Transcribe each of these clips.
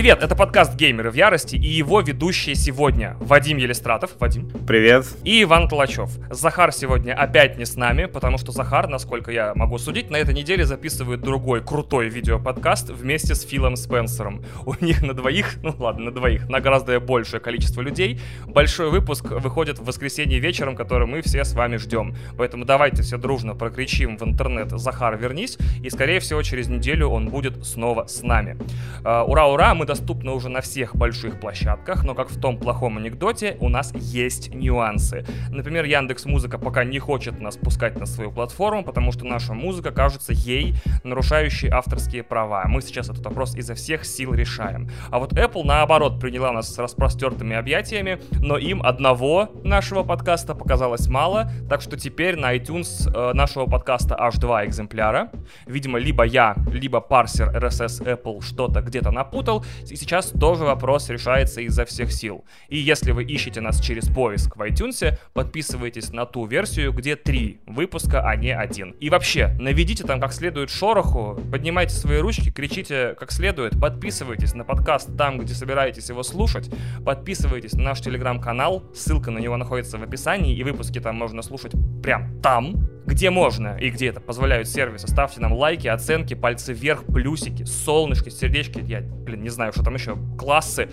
Привет, это подкаст «Геймеры в ярости» и его ведущие сегодня Вадим Елистратов. Вадим. Привет. И Иван Толачев. Захар сегодня опять не с нами, потому что Захар, насколько я могу судить, на этой неделе записывает другой крутой видеоподкаст вместе с Филом Спенсером. У них на двоих, ну ладно, на двоих, на гораздо большее количество людей. Большой выпуск выходит в воскресенье вечером, который мы все с вами ждем. Поэтому давайте все дружно прокричим в интернет «Захар, вернись!» и, скорее всего, через неделю он будет снова с нами. Ура-ура, мы доступны уже на всех больших площадках, но как в том плохом анекдоте, у нас есть нюансы. Например, Яндекс Музыка пока не хочет нас пускать на свою платформу, потому что наша музыка кажется ей нарушающей авторские права. Мы сейчас этот вопрос изо всех сил решаем. А вот Apple, наоборот, приняла нас с распростертыми объятиями, но им одного нашего подкаста показалось мало, так что теперь на iTunes э, нашего подкаста аж два экземпляра. Видимо, либо я, либо парсер RSS Apple что-то где-то напутал, и сейчас тоже вопрос решается изо всех сил. И если вы ищете нас через поиск в iTunes, подписывайтесь на ту версию, где три выпуска, а не один. И вообще, наведите там как следует шороху, поднимайте свои ручки, кричите как следует, подписывайтесь на подкаст там, где собираетесь его слушать, подписывайтесь на наш телеграм-канал, ссылка на него находится в описании, и выпуски там можно слушать прям там, где можно и где это позволяют сервисы. Ставьте нам лайки, оценки, пальцы вверх, плюсики, солнышки, сердечки, я, блин, не знаю, что там еще, классы.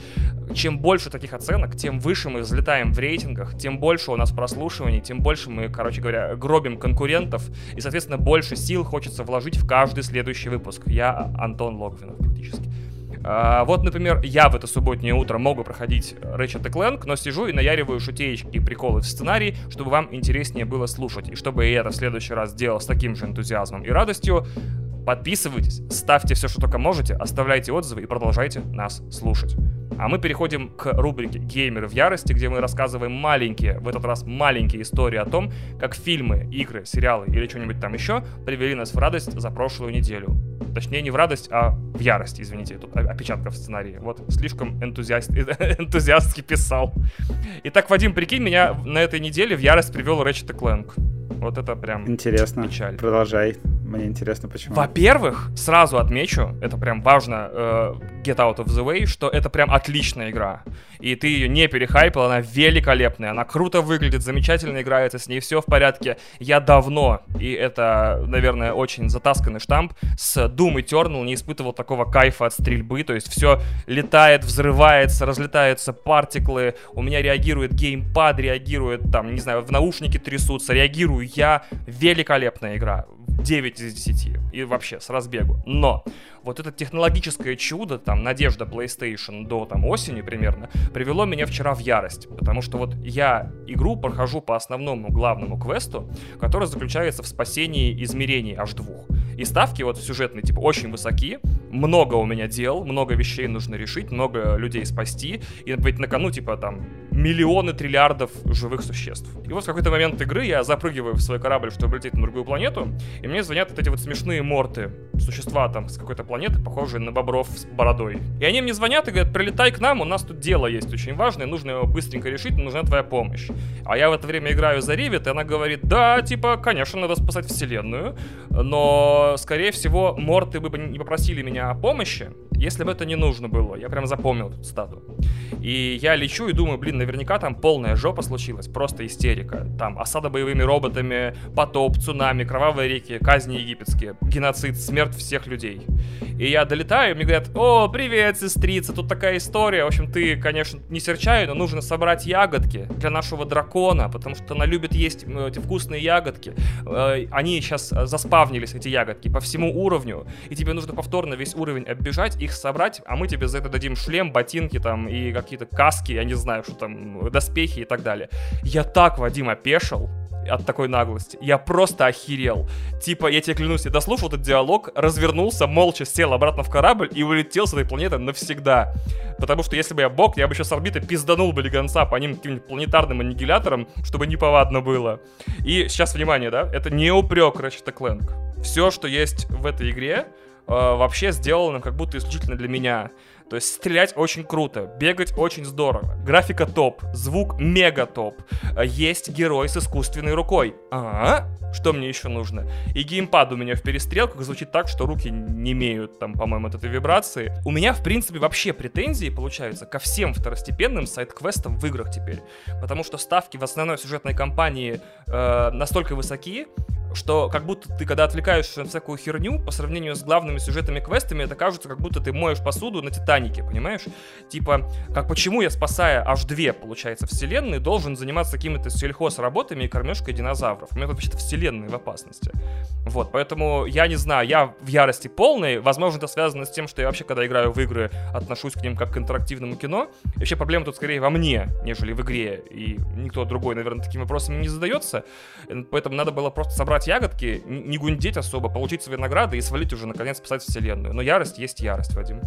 Чем больше таких оценок, тем выше мы взлетаем в рейтингах, тем больше у нас прослушиваний, тем больше мы, короче говоря, гробим конкурентов, и, соответственно, больше сил хочется вложить в каждый следующий выпуск. Я Антон Логвинов практически. А, вот, например, я в это субботнее утро могу проходить Ratchet Clank, но сижу и наяриваю шутеечки и приколы в сценарий, чтобы вам интереснее было слушать. И чтобы я это в следующий раз делал с таким же энтузиазмом и радостью, подписывайтесь, ставьте все, что только можете, оставляйте отзывы и продолжайте нас слушать. А мы переходим к рубрике «Геймеры в ярости», где мы рассказываем маленькие, в этот раз маленькие истории о том, как фильмы, игры, сериалы или что-нибудь там еще привели нас в радость за прошлую неделю. Точнее, не в радость, а в ярость, извините, тут опечатка в сценарии. Вот, слишком энтузиаст, энтузиастски писал. Итак, Вадим, прикинь, меня на этой неделе в ярость привел Ratchet Clank. Вот это прям Интересно. печаль. Продолжай. Мне интересно, почему. Во-первых, сразу отмечу, это прям важно, э, Get Out of the Way, что это прям отличная игра. И ты ее не перехайпил, она великолепная, она круто выглядит, замечательно играется, с ней все в порядке. Я давно, и это, наверное, очень затасканный штамп, с Doom Eternal не испытывал такого кайфа от стрельбы, то есть все летает, взрывается, разлетаются партиклы, у меня реагирует геймпад, реагирует, там, не знаю, в наушники трясутся, реагирую я. Великолепная игра. 9 из 10. И вообще, с разбегу. Но вот это технологическое чудо, там, надежда PlayStation до там осени примерно, привело меня вчера в ярость. Потому что вот я игру прохожу по основному главному квесту, который заключается в спасении измерений аж двух. И ставки вот сюжетные, типа, очень высоки, много у меня дел, много вещей нужно решить, много людей спасти, и ведь на кону, типа, там, миллионы триллиардов живых существ. И вот в какой-то момент игры я запрыгиваю в свой корабль, чтобы лететь на другую планету, и мне звонят вот эти вот смешные морты, существа там с какой-то планеты, похожие на бобров с бородой. И они мне звонят и говорят, прилетай к нам, у нас тут дело есть очень важное, нужно его быстренько решить, нужна твоя помощь. А я в это время играю за Ривит, и она говорит, да, типа, конечно, надо спасать вселенную, но скорее всего, морты бы не попросили меня о помощи, если бы это не нужно было. Я прям запомнил эту стату. И я лечу и думаю, блин, наверняка там полная жопа случилась, просто истерика. Там осада боевыми роботами, потоп, цунами, кровавые реки, казни египетские, геноцид, смерть всех людей. И я долетаю, и мне говорят, о, привет, сестрица, тут такая история. В общем, ты, конечно, не серчай, но нужно собрать ягодки для нашего дракона, потому что она любит есть эти вкусные ягодки. Э, они сейчас заспавнились, эти ягодки, по всему уровню, и тебе нужно повторно весь уровень оббежать, их собрать, а мы тебе за это дадим шлем, ботинки там и какие-то каски, я не знаю, что там, доспехи и так далее. Я так, Вадим, опешил от такой наглости. Я просто охерел. Типа, я тебе клянусь, я дослушал этот диалог, развернулся, молча сел обратно в корабль и улетел с этой планеты навсегда. Потому что если бы я бог, я бы еще с орбиты пизданул бы легонца по ним каким-нибудь планетарным аннигилятором, чтобы неповадно было. И сейчас, внимание, да, это не упрек Ratchet Clank. Все, что есть в этой игре, вообще сделано как будто исключительно для меня. То есть стрелять очень круто, бегать очень здорово, графика топ, звук мега топ, есть герой с искусственной рукой. А, что мне еще нужно? И геймпад у меня в перестрелках звучит так, что руки не имеют там, по-моему, от этой вибрации. У меня, в принципе, вообще претензии, получаются, ко всем второстепенным сайт-квестам в играх теперь. Потому что ставки в основной сюжетной кампании э, настолько высоки, что как будто ты, когда отвлекаешься на всякую херню, по сравнению с главными сюжетами квестами, это кажется, как будто ты моешь посуду на Титанике, понимаешь? Типа, как почему я, спасая аж две, получается, вселенные, должен заниматься какими-то сельхоз-работами и кормежкой динозавров? У меня вообще-то вселенные в опасности. Вот, поэтому я не знаю, я в ярости полной, возможно, это связано с тем, что я вообще, когда играю в игры, отношусь к ним как к интерактивному кино. И вообще проблема тут скорее во мне, нежели в игре, и никто другой, наверное, такими вопросами не задается. Поэтому надо было просто собрать ягодки, не гундеть особо, получить свои награды и свалить уже наконец спасать вселенную. Но ярость есть ярость, Вадим.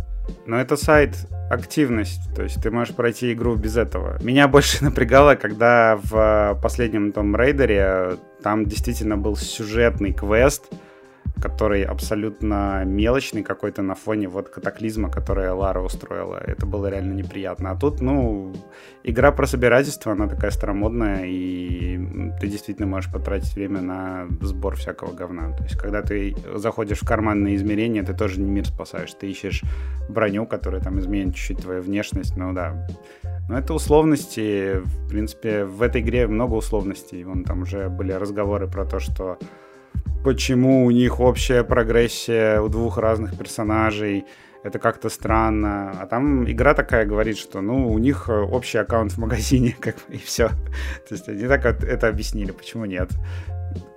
Но это сайт активность, то есть ты можешь пройти игру без этого. Меня больше напрягало, когда в последнем том рейдере там действительно был сюжетный квест, который абсолютно мелочный какой-то на фоне вот катаклизма, который Лара устроила. Это было реально неприятно. А тут, ну, игра про собирательство, она такая старомодная, и ты действительно можешь потратить время на сбор всякого говна. То есть, когда ты заходишь в карманные измерения, ты тоже не мир спасаешь. Ты ищешь броню, которая там изменит чуть-чуть твою внешность, ну да. Но это условности, в принципе, в этой игре много условностей. Вон там уже были разговоры про то, что почему у них общая прогрессия у двух разных персонажей, это как-то странно. А там игра такая говорит, что ну у них общий аккаунт в магазине, как и все. То есть они так это объяснили, почему нет.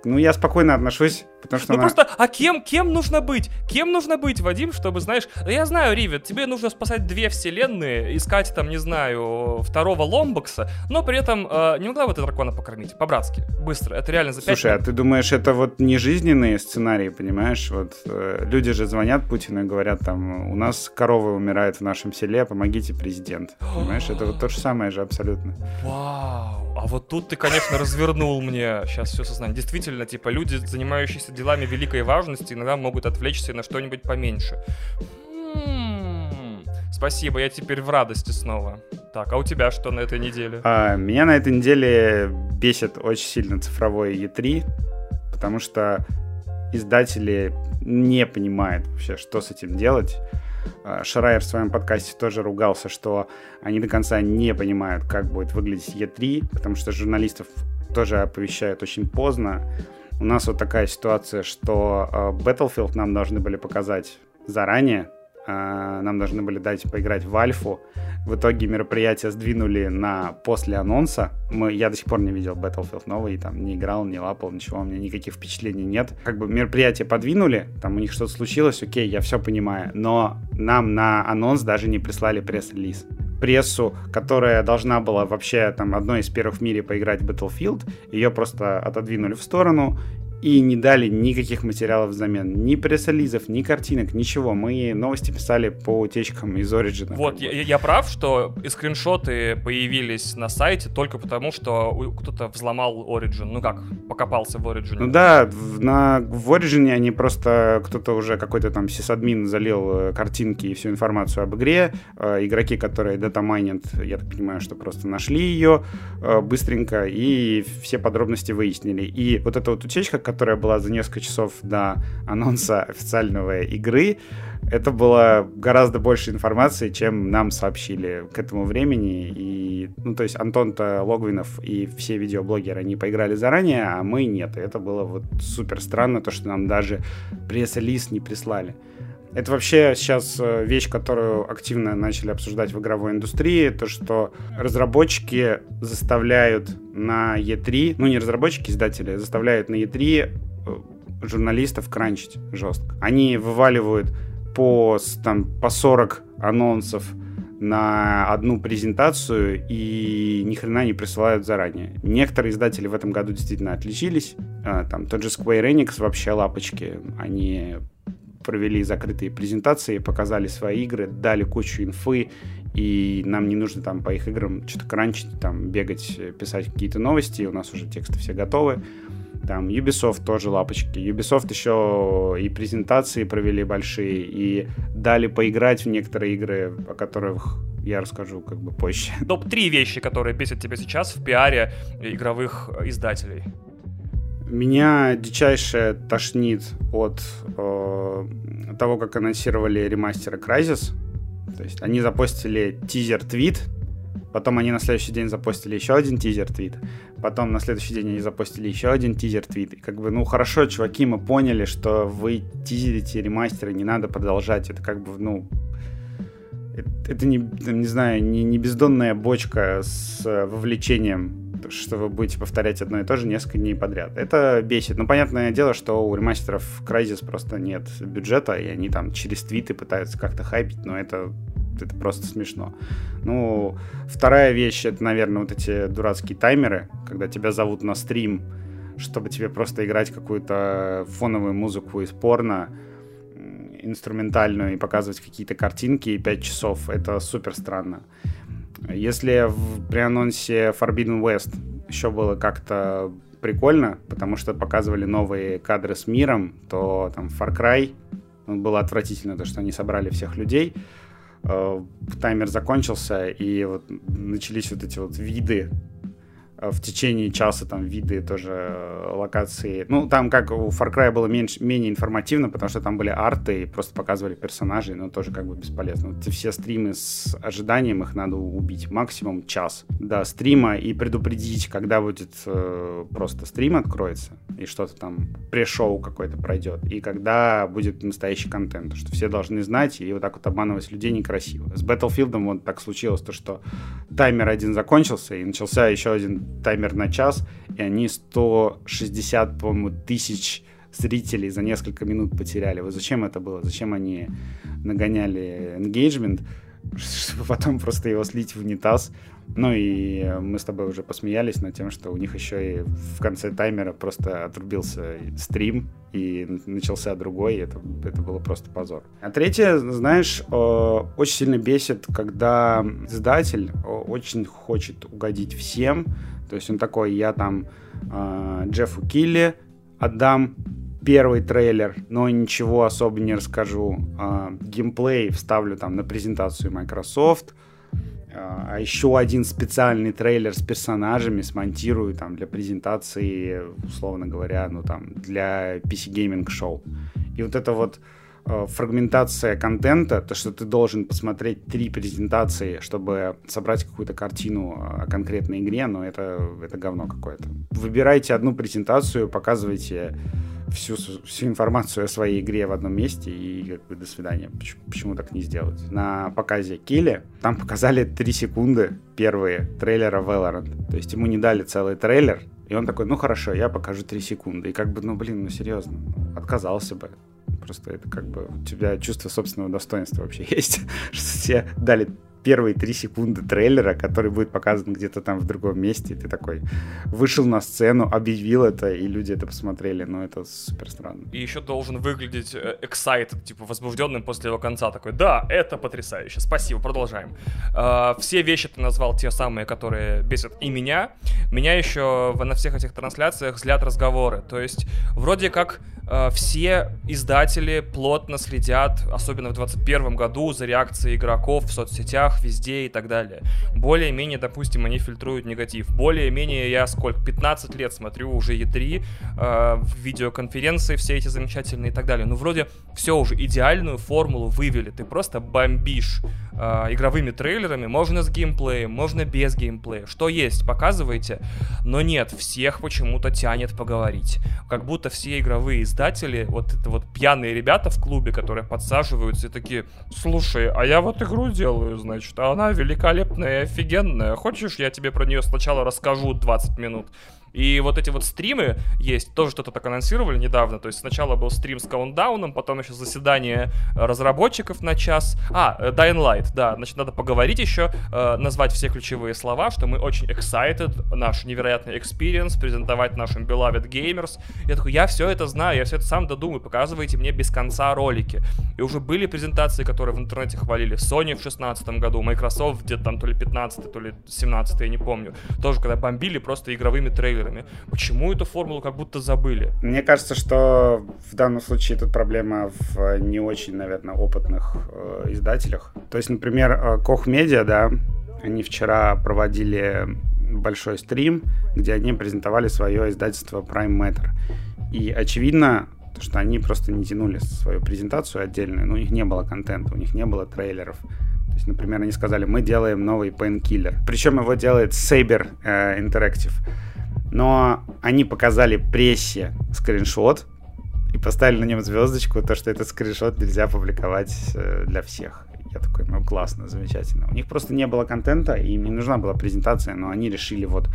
Ну, я спокойно отношусь, потому что Ну, она... просто, а кем, кем нужно быть? Кем нужно быть, Вадим, чтобы, знаешь... Я знаю, Ривет, тебе нужно спасать две вселенные, искать там, не знаю, второго Ломбокса, но при этом э, не могла бы ты дракона покормить, по-братски, быстро, это реально за Слушай, а ты думаешь, это вот не жизненные сценарии, понимаешь? Вот э, люди же звонят Путину и говорят там, у нас коровы умирают в нашем селе, помогите, президент. Понимаешь, это вот то же самое же абсолютно. Вау, а вот тут ты, конечно, развернул мне сейчас все сознание. Действительно, типа, люди, занимающиеся делами великой важности, иногда могут отвлечься на что-нибудь поменьше. М-м-м. Спасибо, я теперь в радости снова. Так, а у тебя что на этой неделе? А, меня на этой неделе бесит очень сильно цифровой E3, потому что издатели не понимают вообще, что с этим делать. А, Шрайер в своем подкасте тоже ругался, что они до конца не понимают, как будет выглядеть E3, потому что журналистов тоже оповещают очень поздно. У нас вот такая ситуация, что э, Battlefield нам должны были показать заранее, нам должны были дать поиграть в Альфу. В итоге мероприятие сдвинули на после анонса. Мы, я до сих пор не видел Battlefield новый, там не играл, не лапал, ничего, у меня никаких впечатлений нет. Как бы мероприятие подвинули, там у них что-то случилось, окей, я все понимаю, но нам на анонс даже не прислали пресс-релиз прессу, которая должна была вообще там одной из первых в мире поиграть в Battlefield, ее просто отодвинули в сторону и не дали никаких материалов взамен. Ни пресс-релизов, ни картинок, ничего. Мы новости писали по утечкам из Origin. Вот, я, я прав, что скриншоты появились на сайте только потому, что кто-то взломал Origin. Ну как, покопался в Origin. Ну да, в, на, в Origin они просто, кто-то уже какой-то там сисадмин залил э, картинки и всю информацию об игре. Э, игроки, которые датамайнят, я так понимаю, что просто нашли ее э, быстренько и все подробности выяснили. И вот эта вот утечка, которая была за несколько часов до анонса официального игры, это было гораздо больше информации, чем нам сообщили к этому времени. И, ну, то есть Антон-то Логвинов и все видеоблогеры, они поиграли заранее, а мы нет. И это было вот супер странно, то, что нам даже пресс-лист не прислали. Это вообще сейчас э, вещь, которую активно начали обсуждать в игровой индустрии, то, что разработчики заставляют на E3, ну не разработчики, издатели, заставляют на E3 э, журналистов кранчить жестко. Они вываливают по, там, по 40 анонсов на одну презентацию и ни хрена не присылают заранее. Некоторые издатели в этом году действительно отличились. А, там тот же Square Enix вообще лапочки. Они провели закрытые презентации, показали свои игры, дали кучу инфы, и нам не нужно там по их играм что-то кранчить, там бегать, писать какие-то новости, у нас уже тексты все готовы. Там Ubisoft тоже лапочки. Ubisoft еще и презентации провели большие, и дали поиграть в некоторые игры, о которых я расскажу как бы позже. Топ-3 вещи, которые бесят тебя сейчас в пиаре игровых издателей. Меня дичайше тошнит от э, того, как анонсировали ремастеры Crysis. То есть они запостили тизер-твит, потом они на следующий день запостили еще один тизер-твит, потом на следующий день они запостили еще один тизер-твит. И как бы, ну хорошо, чуваки, мы поняли, что вы тизерите ремастеры, не надо продолжать. Это как бы, ну, это, это не, не знаю, не, не бездонная бочка с вовлечением что вы будете повторять одно и то же несколько дней подряд. Это бесит. Ну, понятное дело, что у ремастеров Crysis просто нет бюджета, и они там через твиты пытаются как-то хайпить, но это это просто смешно. Ну, вторая вещь, это, наверное, вот эти дурацкие таймеры, когда тебя зовут на стрим, чтобы тебе просто играть какую-то фоновую музыку из порно, инструментальную, и показывать какие-то картинки, и 5 часов. Это супер странно. Если в, при анонсе Forbidden West еще было как-то прикольно, потому что показывали новые кадры с миром, то там Far Cry ну, было отвратительно, то, что они собрали всех людей. Э, таймер закончился, и вот начались вот эти вот виды в течение часа там виды тоже э, локации. Ну, там как у Far Cry было меньше, менее информативно, потому что там были арты и просто показывали персонажей, но тоже как бы бесполезно. Вот все стримы с ожиданием их надо убить максимум час до стрима и предупредить, когда будет э, просто стрим откроется и что-то там пришоу какой-то пройдет, и когда будет настоящий контент, что все должны знать, и вот так вот обманывать людей некрасиво. С Battlefield вот так случилось, то что таймер один закончился, и начался еще один таймер на час, и они 160, по-моему, тысяч зрителей за несколько минут потеряли. Вот зачем это было? Зачем они нагоняли engagement, чтобы потом просто его слить в унитаз? Ну и мы с тобой уже посмеялись над тем, что у них еще и в конце таймера просто отрубился стрим и начался другой, и это, это было просто позор. А третье, знаешь, очень сильно бесит, когда издатель очень хочет угодить всем, то есть он такой, я там э, Джеффу Килли отдам первый трейлер, но ничего особо не расскажу. Э, геймплей вставлю там на презентацию Microsoft. Э, а еще один специальный трейлер с персонажами смонтирую там для презентации, условно говоря, ну там для PC Gaming Show. И вот это вот фрагментация контента, то, что ты должен посмотреть три презентации, чтобы собрать какую-то картину о конкретной игре, но это, это говно какое-то. Выбирайте одну презентацию, показывайте всю, всю информацию о своей игре в одном месте и как бы до свидания. Почему, почему так не сделать? На показе Килли там показали три секунды первые трейлера Valorant. То есть ему не дали целый трейлер, и он такой, ну хорошо, я покажу три секунды. И как бы, ну блин, ну серьезно, отказался бы. Просто это как бы у тебя чувство собственного достоинства вообще есть, что тебе дали первые три секунды трейлера, который будет показан где-то там в другом месте, ты такой вышел на сцену, объявил это, и люди это посмотрели, но это супер странно. И еще должен выглядеть э, excited, типа возбужденным после его конца, такой, да, это потрясающе, спасибо, продолжаем. Uh, все вещи ты назвал те самые, которые бесят и меня. Меня еще на всех этих трансляциях злят разговоры, то есть вроде как uh, все издатели плотно следят, особенно в 2021 году, за реакцией игроков в соцсетях, соцсетях, везде и так далее. Более-менее, допустим, они фильтруют негатив. Более-менее я сколько, 15 лет смотрю уже E3, э, видеоконференции все эти замечательные и так далее. Ну, вроде все уже, идеальную формулу вывели. Ты просто бомбишь э, игровыми трейлерами. Можно с геймплеем, можно без геймплея. Что есть, показывайте. Но нет, всех почему-то тянет поговорить. Как будто все игровые издатели, вот это вот пьяные ребята в клубе, которые подсаживаются и такие, слушай, а я вот игру делаю, значит, что она великолепная и офигенная. Хочешь, я тебе про нее сначала расскажу 20 минут? И вот эти вот стримы есть, тоже что-то так анонсировали недавно. То есть сначала был стрим с каунтдауном, потом еще заседание разработчиков на час. А, э, Dying Light, да. Значит, надо поговорить еще, э, назвать все ключевые слова, что мы очень excited, наш невероятный experience, презентовать нашим beloved gamers. Я такой, я все это знаю, я все это сам додумаю, показывайте мне без конца ролики. И уже были презентации, которые в интернете хвалили. Sony в 16 году, Microsoft где-то там то ли 15 то ли 17 я не помню. Тоже когда бомбили просто игровыми трейлерами трейлерами. Почему эту формулу как будто забыли? Мне кажется, что в данном случае тут проблема в не очень, наверное, опытных э, издателях. То есть, например, э, Koch Media, да, они вчера проводили большой стрим, где они презентовали свое издательство Prime Matter. И очевидно, что они просто не тянули свою презентацию отдельную, но у них не было контента, у них не было трейлеров. То есть, например, они сказали, мы делаем новый Painkiller. Причем его делает Saber э, Interactive. Но они показали прессе скриншот и поставили на нем звездочку, то, что этот скриншот нельзя публиковать э, для всех. Я такой, ну классно, замечательно. У них просто не было контента, и им не нужна была презентация, но они решили вот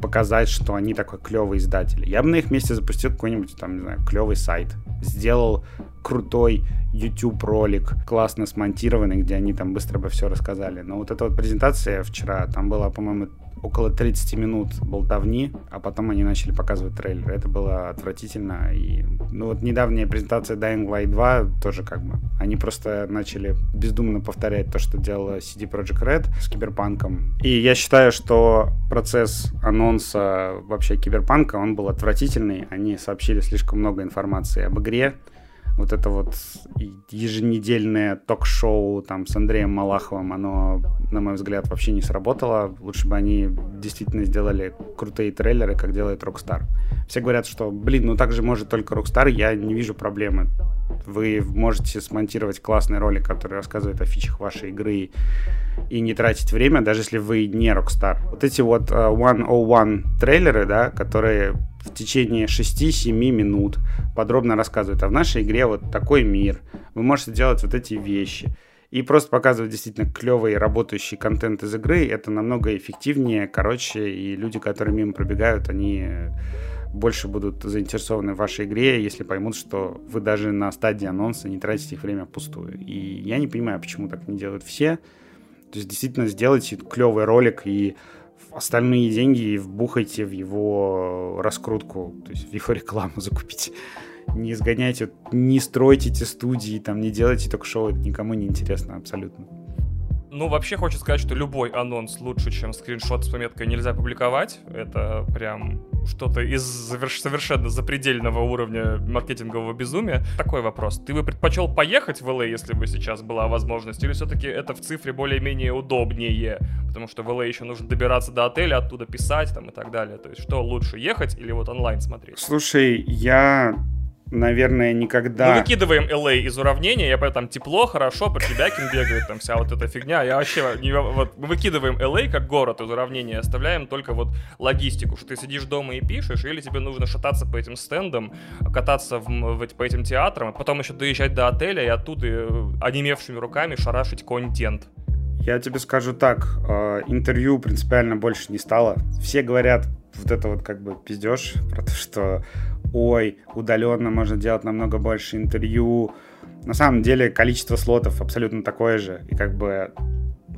показать, что они такой клевый издатель. Я бы на их месте запустил какой-нибудь там, не знаю, клевый сайт. Сделал крутой YouTube ролик, классно смонтированный, где они там быстро бы все рассказали. Но вот эта вот презентация вчера, там была, по-моему, около 30 минут болтовни, а потом они начали показывать трейлер. Это было отвратительно. И, ну вот недавняя презентация Dying Light 2 тоже как бы. Они просто начали бездумно повторять то, что делала CD Projekt Red с Киберпанком. И я считаю, что процесс анонса вообще Киберпанка, он был отвратительный. Они сообщили слишком много информации об игре вот это вот еженедельное ток-шоу там с Андреем Малаховым, оно, на мой взгляд, вообще не сработало. Лучше бы они действительно сделали крутые трейлеры, как делает Rockstar. Все говорят, что, блин, ну так же может только Rockstar, я не вижу проблемы. Вы можете смонтировать классный ролик, который рассказывает о фичах вашей игры и не тратить время, даже если вы не Rockstar. Вот эти вот uh, э, 101 трейлеры, да, которые в течение 6-7 минут подробно рассказывают, а в нашей игре вот такой мир, вы можете делать вот эти вещи. И просто показывать действительно клевый работающий контент из игры, это намного эффективнее, короче, и люди, которые мимо пробегают, они больше будут заинтересованы в вашей игре, если поймут, что вы даже на стадии анонса не тратите их время впустую. И я не понимаю, почему так не делают все. То есть действительно сделайте клевый ролик и остальные деньги вбухайте в его раскрутку, то есть в его рекламу закупите. Не изгоняйте, не стройте эти студии, там, не делайте ток-шоу, это никому не интересно абсолютно. Ну, вообще хочется сказать, что любой анонс лучше, чем скриншот с пометкой «нельзя публиковать». Это прям что-то из совершенно запредельного уровня маркетингового безумия. Такой вопрос. Ты бы предпочел поехать в LA, если бы сейчас была возможность, или все-таки это в цифре более-менее удобнее? Потому что в LA еще нужно добираться до отеля, оттуда писать там и так далее. То есть что лучше, ехать или вот онлайн смотреть? Слушай, я наверное, никогда... Мы выкидываем LA из уравнения, я понимаю, там тепло, хорошо, по Чебякин бегает, там вся вот эта фигня. Я вообще... Не, вот, мы выкидываем LA как город из уравнения, оставляем только вот логистику, что ты сидишь дома и пишешь, или тебе нужно шататься по этим стендам, кататься в, в, по этим театрам, а потом еще доезжать до отеля и оттуда э, онемевшими руками шарашить контент. Я тебе скажу так, э, интервью принципиально больше не стало. Все говорят вот это вот как бы пиздеж про то, что ой, удаленно можно делать намного больше интервью. На самом деле количество слотов абсолютно такое же. И как бы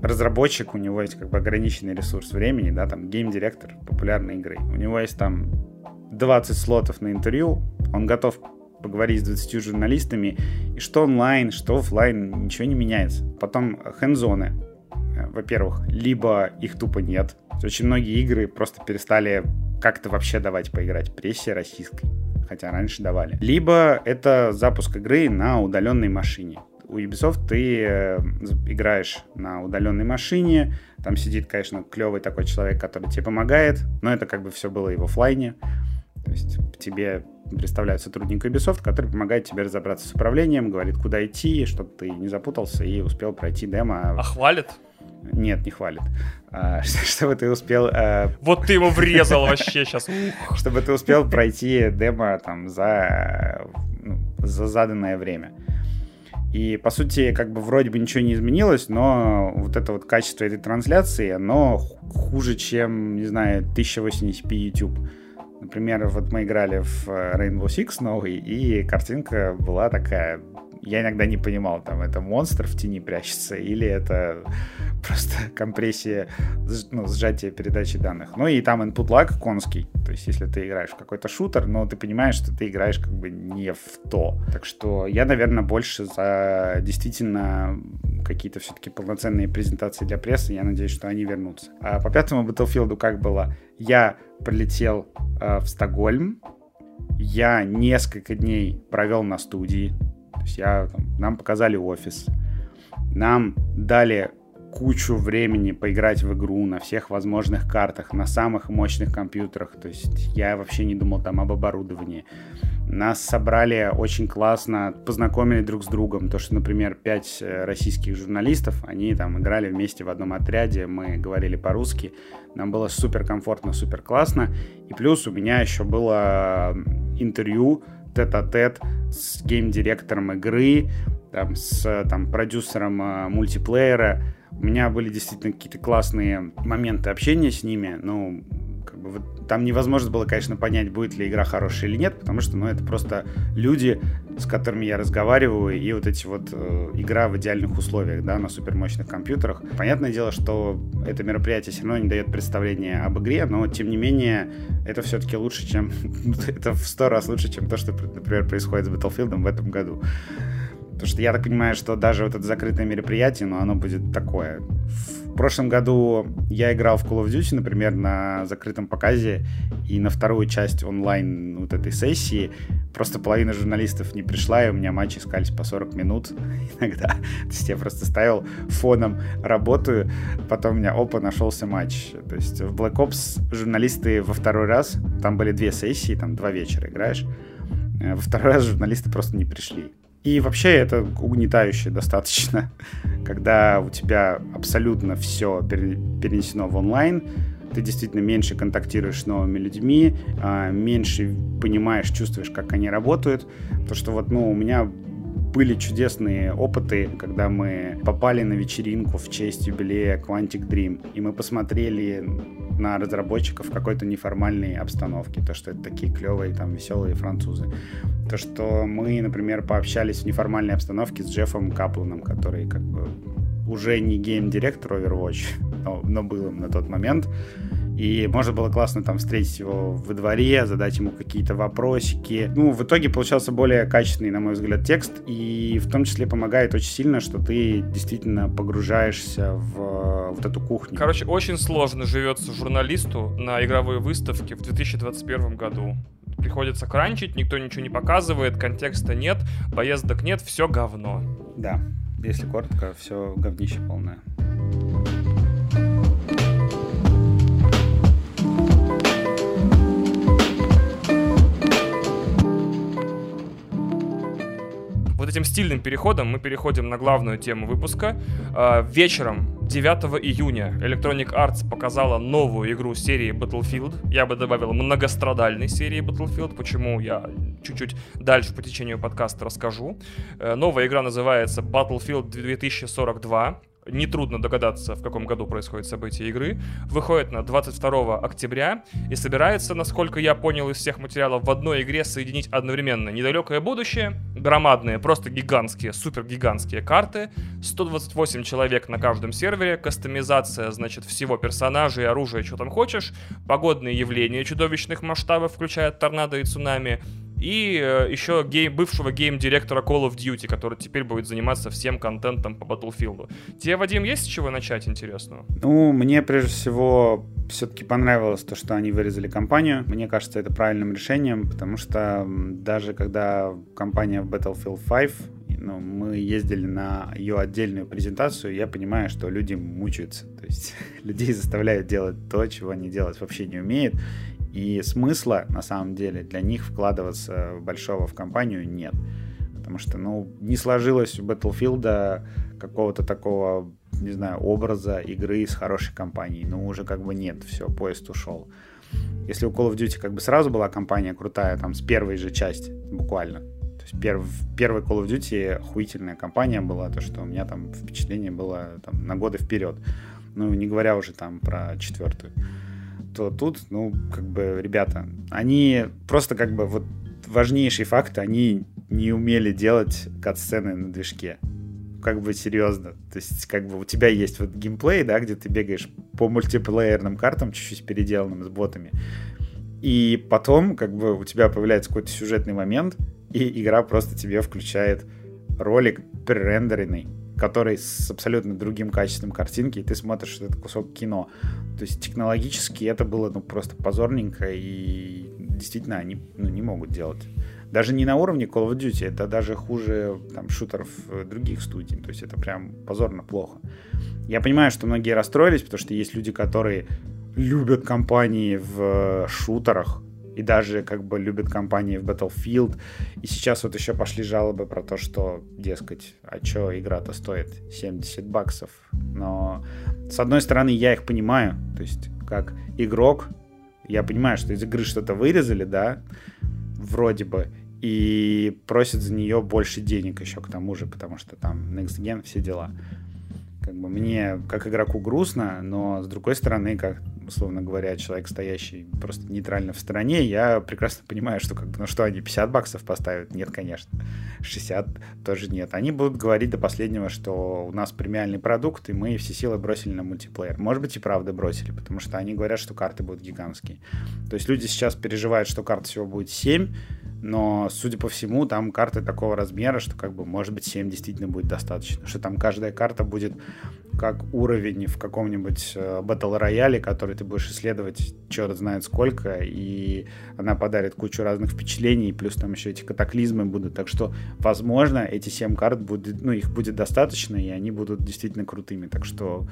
разработчик, у него есть как бы ограниченный ресурс времени, да, там гейм-директор популярной игры. У него есть там 20 слотов на интервью, он готов поговорить с 20 журналистами, и что онлайн, что офлайн, ничего не меняется. Потом хендзоны. Во-первых, либо их тупо нет. Очень многие игры просто перестали как-то вообще давать поиграть прессе российской, хотя раньше давали. Либо это запуск игры на удаленной машине. У Ubisoft ты э, играешь на удаленной машине, там сидит, конечно, клевый такой человек, который тебе помогает, но это как бы все было и в офлайне. То есть тебе представляют сотрудника Ubisoft, который помогает тебе разобраться с управлением, говорит, куда идти, чтобы ты не запутался и успел пройти демо. А хвалит? Нет, не хвалит. А, чтобы ты успел... А... Вот ты его врезал вообще сейчас. Чтобы ты успел пройти демо там за, ну, за заданное время. И, по сути, как бы вроде бы ничего не изменилось, но вот это вот качество этой трансляции, оно хуже, чем, не знаю, 1080p YouTube. Например, вот мы играли в Rainbow Six новый, и картинка была такая Я иногда не понимал, там, это монстр в тени прячется или это просто компрессия, ну, сжатие передачи данных. Ну и там input lag конский, то есть если ты играешь в какой-то шутер, но ты понимаешь, что ты играешь как бы не в то. Так что я, наверное, больше за действительно какие-то все-таки полноценные презентации для прессы. Я надеюсь, что они вернутся. А по пятому Battlefield как было? Я прилетел э, в Стокгольм, я несколько дней провел на студии, есть я, там, нам показали офис, нам дали кучу времени поиграть в игру на всех возможных картах, на самых мощных компьютерах. То есть я вообще не думал там об оборудовании. Нас собрали очень классно, познакомили друг с другом. То, что, например, пять э, российских журналистов, они там играли вместе в одном отряде, мы говорили по-русски. Нам было супер комфортно, супер классно. И плюс у меня еще было интервью тет-а-тет с гейм-директором игры, там, с там, продюсером э, мультиплеера. У меня были действительно какие-то классные моменты общения с ними. Ну, там невозможно было, конечно, понять, будет ли игра хорошая или нет, потому что, ну, это просто люди, с которыми я разговариваю, и вот эти вот э, игра в идеальных условиях, да, на супермощных компьютерах. Понятное дело, что это мероприятие все равно не дает представления об игре, но, тем не менее, это все-таки лучше, чем... это в сто раз лучше, чем то, что, например, происходит с Battlefield в этом году. Потому что я так понимаю, что даже вот это закрытое мероприятие, но оно будет такое. Прошлом году я играл в Call of Duty, например, на закрытом показе, и на вторую часть онлайн вот этой сессии просто половина журналистов не пришла, и у меня матчи искались по 40 минут иногда. То есть я просто ставил фоном, работаю, потом у меня, опа, нашелся матч. То есть в Black Ops журналисты во второй раз, там были две сессии, там два вечера играешь, э, во второй раз журналисты просто не пришли. И вообще это угнетающе достаточно, когда у тебя абсолютно все перенесено в онлайн, ты действительно меньше контактируешь с новыми людьми, а, меньше понимаешь, чувствуешь, как они работают. Потому что вот, ну, у меня были чудесные опыты, когда мы попали на вечеринку в честь юбилея Quantic Dream, и мы посмотрели на разработчиков в какой-то неформальной обстановке, то, что это такие клевые, там, веселые французы. То, что мы, например, пообщались в неформальной обстановке с Джеффом Капланом, который как бы уже не гейм-директор Overwatch, но, но был им на тот момент. И можно было классно там встретить его во дворе, задать ему какие-то вопросики. Ну, в итоге получался более качественный, на мой взгляд, текст. И в том числе помогает очень сильно, что ты действительно погружаешься в вот эту кухню. Короче, очень сложно живется журналисту на игровой выставке в 2021 году приходится кранчить, никто ничего не показывает, контекста нет, поездок нет, все говно. Да, если коротко, все говнище полное. Вот этим стильным переходом мы переходим на главную тему выпуска. А, вечером 9 июня Electronic Arts показала новую игру серии Battlefield. Я бы добавил многострадальной серии Battlefield. Почему я чуть-чуть дальше по течению подкаста расскажу. Э, новая игра называется Battlefield 2042 нетрудно догадаться, в каком году происходит событие игры, выходит на 22 октября и собирается, насколько я понял из всех материалов, в одной игре соединить одновременно недалекое будущее, громадные, просто гигантские, супер гигантские карты, 128 человек на каждом сервере, кастомизация, значит, всего персонажей, оружия, что там хочешь, погодные явления чудовищных масштабов, включая торнадо и цунами, и э, еще гейм, бывшего гейм-директора Call of Duty, который теперь будет заниматься всем контентом по Battlefield. Тебе, Вадим, есть с чего начать интересного? Ну, мне прежде всего все-таки понравилось то, что они вырезали компанию. Мне кажется, это правильным решением, потому что даже когда компания в Battlefield 5 ну, мы ездили на ее отдельную презентацию, я понимаю, что люди мучаются. То есть людей заставляют делать то, чего они делать вообще не умеют. И смысла, на самом деле, для них вкладываться большого в компанию нет. Потому что, ну, не сложилось у Battlefield какого-то такого, не знаю, образа игры с хорошей компанией. Ну, уже как бы нет, все, поезд ушел. Если у Call of Duty как бы сразу была компания крутая, там, с первой же части, буквально. Есть перв, первый Call of Duty охуительная компания была, то, что у меня там впечатление было там, на годы вперед. Ну, не говоря уже там про четвертую то тут, ну, как бы, ребята, они просто как бы вот важнейший факт, они не умели делать кат-сцены на движке. Как бы серьезно. То есть, как бы у тебя есть вот геймплей, да, где ты бегаешь по мультиплеерным картам, чуть-чуть переделанным с ботами. И потом, как бы, у тебя появляется какой-то сюжетный момент, и игра просто тебе включает ролик пререндеренный, который с абсолютно другим качеством картинки, и ты смотришь что это кусок кино. То есть технологически это было ну, просто позорненько, и действительно они ну, не могут делать. Даже не на уровне Call of Duty, это даже хуже там, шутеров э, других студий. То есть это прям позорно плохо. Я понимаю, что многие расстроились, потому что есть люди, которые любят компании в э, шутерах, и даже как бы любят компании в Battlefield. И сейчас вот еще пошли жалобы про то, что, дескать, а что игра-то стоит 70 баксов. Но с одной стороны, я их понимаю, то есть как игрок, я понимаю, что из игры что-то вырезали, да, вроде бы, и просят за нее больше денег еще к тому же, потому что там Next Gen, все дела. Как бы мне, как игроку, грустно, но с другой стороны, как условно говоря, человек, стоящий просто нейтрально в стороне, я прекрасно понимаю, что как бы, ну что, они 50 баксов поставят? Нет, конечно. 60 тоже нет. Они будут говорить до последнего, что у нас премиальный продукт, и мы все силы бросили на мультиплеер. Может быть, и правда бросили, потому что они говорят, что карты будут гигантские. То есть люди сейчас переживают, что карт всего будет 7, но, судя по всему, там карты такого размера, что, как бы, может быть, 7 действительно будет достаточно. Что там каждая карта будет как уровень в каком-нибудь э, Battle рояле, который ты будешь исследовать черт знает сколько, и она подарит кучу разных впечатлений, плюс там еще эти катаклизмы будут. Так что, возможно, эти 7 карт, будет, ну, их будет достаточно, и они будут действительно крутыми. Так что,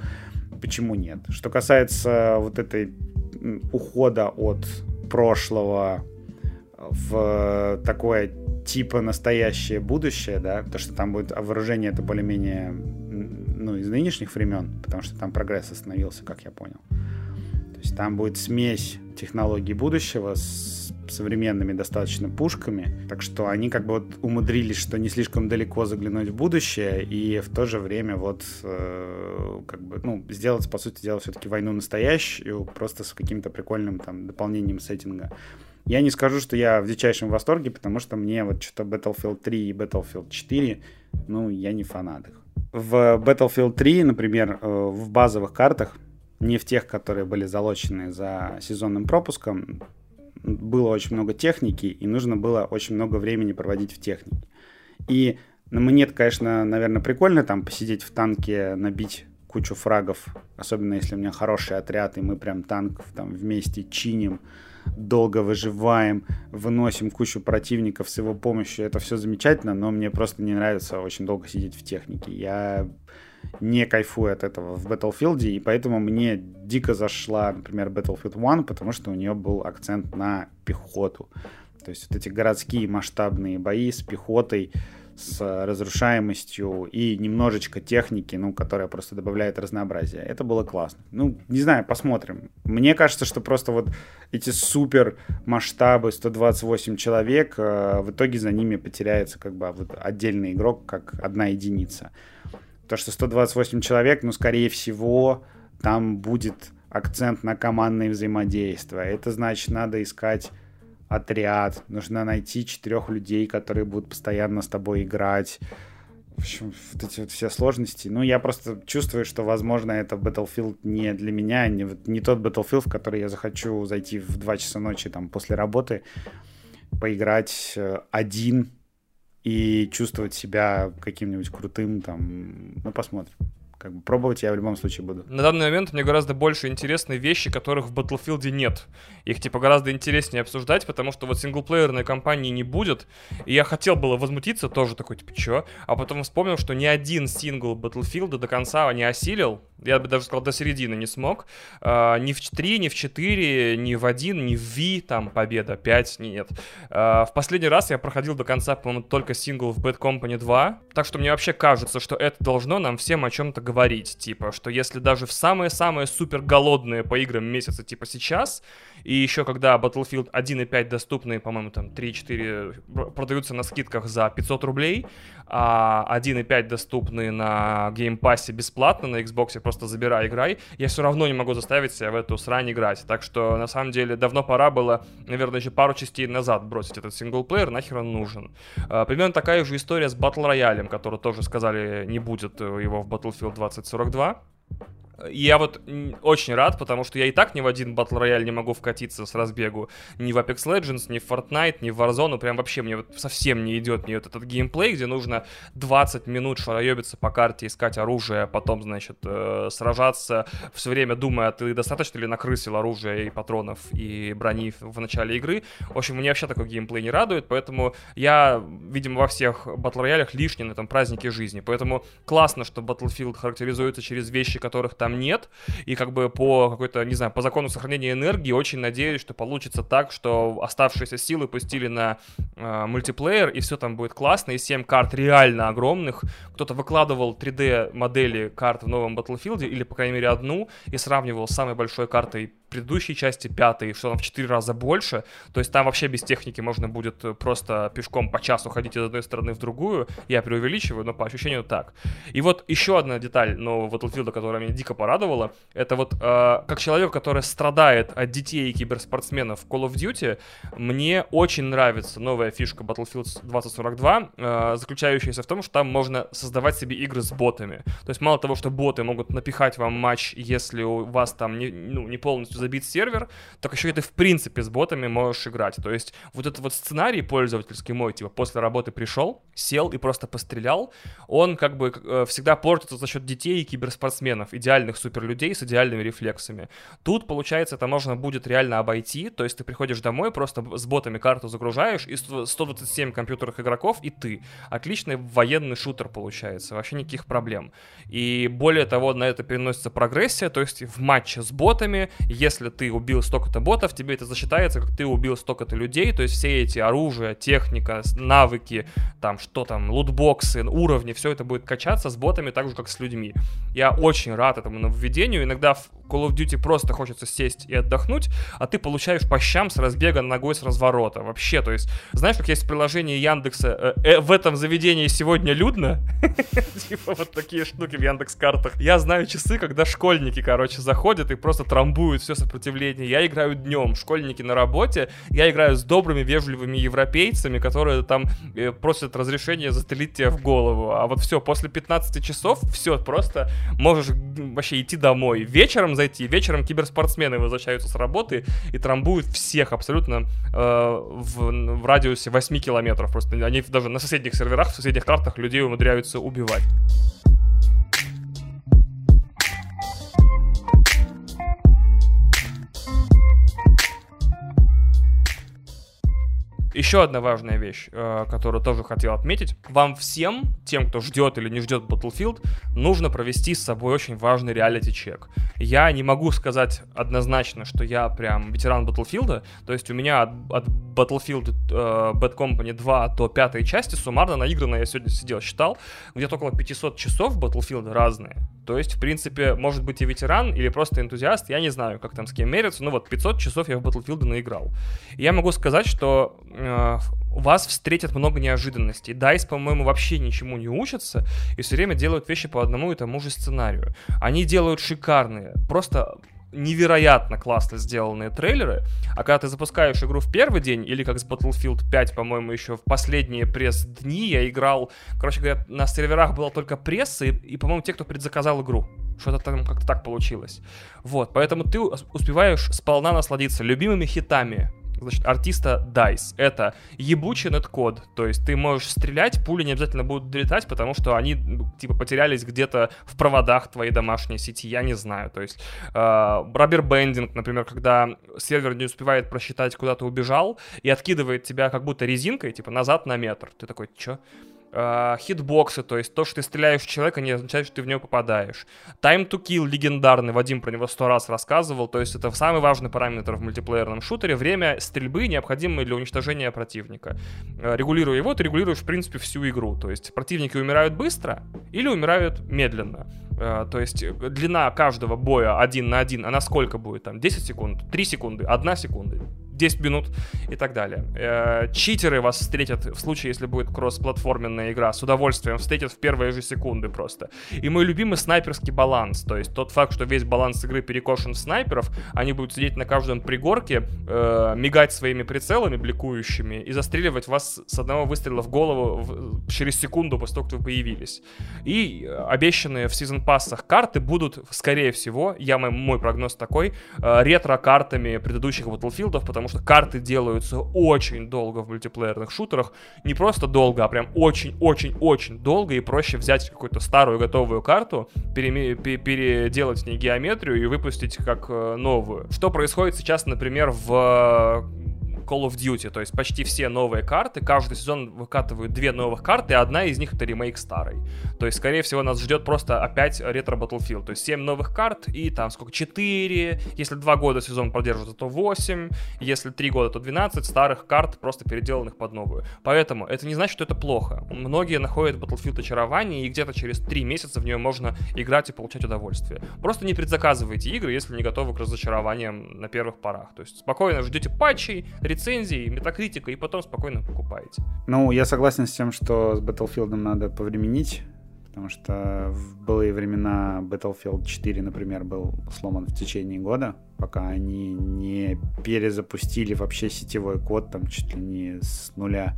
почему нет? Что касается вот этой ухода от прошлого в такое типа настоящее будущее, да, то, что там будет вооружение, это более-менее ну, из нынешних времен, потому что там прогресс остановился, как я понял. То есть там будет смесь технологий будущего с современными достаточно пушками, так что они как бы вот умудрились, что не слишком далеко заглянуть в будущее и в то же время вот э, как бы, ну, сделать, по сути дела, все-таки войну настоящую, просто с каким-то прикольным там дополнением сеттинга. Я не скажу, что я в дичайшем восторге, потому что мне вот что-то Battlefield 3 и Battlefield 4, ну, я не фанат их. В Battlefield 3, например, э, в базовых картах, не в тех, которые были залочены за сезонным пропуском, было очень много техники, и нужно было очень много времени проводить в технике. И на мне, конечно, наверное, прикольно там посидеть в танке, набить кучу фрагов, особенно если у меня хороший отряд, и мы прям танк там вместе чиним, долго выживаем, выносим кучу противников с его помощью. Это все замечательно, но мне просто не нравится очень долго сидеть в технике. Я не кайфую от этого в Battlefield, и поэтому мне дико зашла, например, Battlefield 1, потому что у нее был акцент на пехоту. То есть вот эти городские масштабные бои с пехотой, с разрушаемостью и немножечко техники, ну, которая просто добавляет разнообразия. Это было классно. Ну, не знаю, посмотрим. Мне кажется, что просто вот эти супер масштабы 128 человек, э, в итоге за ними потеряется как бы вот отдельный игрок, как одна единица. То, что 128 человек, ну, скорее всего, там будет акцент на командное взаимодействие. Это значит, надо искать отряд, нужно найти четырех людей, которые будут постоянно с тобой играть. В общем, вот эти вот все сложности. Ну, я просто чувствую, что, возможно, это Battlefield не для меня, не, не тот Battlefield, в который я захочу зайти в 2 часа ночи там после работы, поиграть э, один и чувствовать себя каким-нибудь крутым там. Ну, посмотрим как бы пробовать я в любом случае буду. На данный момент мне гораздо больше интересны вещи, которых в Battlefield нет. Их типа гораздо интереснее обсуждать, потому что вот синглплеерной кампании не будет. И я хотел было возмутиться, тоже такой, типа, чё? А потом вспомнил, что ни один сингл Battlefield до конца не осилил. Я бы даже сказал, до середины не смог. А, ни в 3, ни в 4, ни в 1, ни в V, там, победа, 5, нет. А, в последний раз я проходил до конца, по-моему, только сингл в Bad Company 2. Так что мне вообще кажется, что это должно нам всем о чем-то говорить, типа, что если даже в самые-самые супер голодные по играм месяцы, типа сейчас, и еще когда Battlefield 1.5 доступны, по-моему, там 3-4 продаются на скидках за 500 рублей, а 1.5 доступны на Game Pass бесплатно на Xbox, просто забирай, играй, я все равно не могу заставить себя в эту срань играть. Так что, на самом деле, давно пора было, наверное, еще пару частей назад бросить этот синглплеер, нахер он нужен. А, примерно такая же история с Battle Royale, который тоже сказали, не будет его в Battlefield 2042. Я вот очень рад, потому что я и так ни в один Battle Royale не могу вкатиться с разбегу. Ни в Apex Legends, ни в Fortnite, ни в Warzone. Прям вообще мне вот совсем не идет мне вот этот геймплей, где нужно 20 минут шароебиться по карте, искать оружие, а потом, значит, э, сражаться, все время думая, ты достаточно ли накрысил оружие и патронов и брони в начале игры. В общем, мне вообще такой геймплей не радует, поэтому я, видимо, во всех Battle Royale лишний на этом празднике жизни. Поэтому классно, что Battlefield характеризуется через вещи, которых там там нет. И как бы по какой-то, не знаю, по закону сохранения энергии очень надеюсь, что получится так, что оставшиеся силы пустили на э, мультиплеер, и все там будет классно, и 7 карт реально огромных. Кто-то выкладывал 3D модели карт в новом Battlefield, или, по крайней мере, одну, и сравнивал с самой большой картой предыдущей части, пятой, что там в 4 раза больше. То есть там вообще без техники можно будет э, просто пешком по часу ходить из одной стороны в другую. Я преувеличиваю, но по ощущению так. И вот еще одна деталь нового Battlefield, которая меня дико порадовала, это вот э, как человек, который страдает от детей и киберспортсменов в Call of Duty, мне очень нравится новая фишка Battlefield 2042, э, заключающаяся в том, что там можно создавать себе игры с ботами. То есть мало того, что боты могут напихать вам матч, если у вас там не, ну, не полностью забит сервер, так еще и ты в принципе с ботами можешь играть. То есть вот этот вот сценарий пользовательский мой, типа после работы пришел, сел и просто пострелял, он как бы э, всегда портится за счет детей и киберспортсменов, идеальных суперлюдей с идеальными рефлексами. Тут, получается, это можно будет реально обойти, то есть ты приходишь домой, просто с ботами карту загружаешь, и 127 компьютерных игроков, и ты. Отличный военный шутер получается, вообще никаких проблем. И более того, на это переносится прогрессия, то есть в матче с ботами, если ты убил столько-то ботов, тебе это засчитается, как ты убил столько-то людей, то есть все эти оружия, техника, навыки, там, что там, лутбоксы, уровни, все это будет качаться с ботами так же, как с людьми. Я очень рад этому нововведению, иногда в Call of Duty просто хочется сесть и отдохнуть, а ты получаешь по щам с разбега ногой с разворота. Вообще, то есть, знаешь, как есть приложение Яндекса, э, э, в этом заведении сегодня людно? Типа вот такие штуки в Яндекс картах. Я знаю часы, когда школьники, короче, заходят и просто трамбуют все сопротивление. Я играю днем, школьники на работе, я играю с добрыми, вежливыми европейцами, которые там э, просят разрешения застрелить тебя в голову. А вот все, после 15 часов, все, просто можешь вообще идти домой. Вечером зайти, вечером киберспортсмены возвращаются с работы и трамбуют всех абсолютно э, в, в радиусе 8 километров. Просто они даже на соседних серверах, в соседних картах людей умудряются убивать. Еще одна важная вещь, э, которую тоже хотел отметить. Вам всем, тем, кто ждет или не ждет Battlefield, нужно провести с собой очень важный реалити-чек. Я не могу сказать однозначно, что я прям ветеран Battlefield. То есть у меня от, от Battlefield uh, Bad Company 2 до пятой части суммарно наиграно, я сегодня сидел, считал, где-то около 500 часов Battlefield разные. То есть, в принципе, может быть и ветеран, или просто энтузиаст, я не знаю, как там с кем мериться, но вот 500 часов я в Battlefield наиграл. И я могу сказать, что э, вас встретят много неожиданностей. DICE, по-моему, вообще ничему не учатся и все время делают вещи по одному и тому же сценарию. Они делают шикарные, просто невероятно классно сделанные трейлеры, а когда ты запускаешь игру в первый день, или как с Battlefield 5, по-моему, еще в последние пресс-дни я играл, короче говоря, на серверах была только пресса, и, и по-моему, те, кто предзаказал игру. Что-то там как-то так получилось. Вот, поэтому ты успеваешь сполна насладиться любимыми хитами значит, артиста DICE. Это ебучий неткод, то есть ты можешь стрелять, пули не обязательно будут долетать, потому что они, ну, типа, потерялись где-то в проводах твоей домашней сети, я не знаю. То есть э, бендинг, например, когда сервер не успевает просчитать, куда ты убежал, и откидывает тебя как будто резинкой, типа, назад на метр. Ты такой, чё? Э, хитбоксы, то есть то, что ты стреляешь в человека, не означает, что ты в него попадаешь. Time to kill легендарный, Вадим про него сто раз рассказывал, то есть это самый важный параметр в мультиплеерном шутере, время стрельбы, необходимое для уничтожения противника. Э, регулируя его, ты регулируешь, в принципе, всю игру, то есть противники умирают быстро или умирают медленно. Э, то есть длина каждого боя один на один, она сколько будет там? 10 секунд, 3 секунды, 1 секунда, 10 минут и так далее. Э, читеры вас встретят в случае, если будет кроссплатформенная игра, с удовольствием встретят в первые же секунды просто. И мой любимый снайперский баланс, то есть тот факт, что весь баланс игры перекошен в снайперов, они будут сидеть на каждом пригорке, э, мигать своими прицелами бликующими и застреливать вас с одного выстрела в голову в, через секунду после того, как вы появились. И обещанные в сезон пассах карты будут, скорее всего, я мой, мой прогноз такой, э, ретро-картами предыдущих Battlefield, потому что карты делаются очень долго в мультиплеерных шутерах. Не просто долго, а прям очень-очень-очень долго, и проще взять какую-то старую готовую карту, переме- переделать в ней геометрию и выпустить как э, новую. Что происходит сейчас, например, в Call of Duty, то есть почти все новые карты, каждый сезон выкатывают две новых карты, и одна из них это ремейк старой. То есть, скорее всего, нас ждет просто опять ретро Battlefield, то есть 7 новых карт и там сколько, 4, если 2 года сезон продержится, то 8, если 3 года, то 12 старых карт, просто переделанных под новую. Поэтому это не значит, что это плохо. Многие находят Battlefield очарование, и где-то через 3 месяца в нее можно играть и получать удовольствие. Просто не предзаказывайте игры, если не готовы к разочарованиям на первых порах. То есть спокойно ждете патчей, рецензий, метакритика, и потом спокойно покупаете. Ну, я согласен с тем, что с Battlefield надо повременить, потому что в былые времена Battlefield 4, например, был сломан в течение года, пока они не перезапустили вообще сетевой код, там чуть ли не с нуля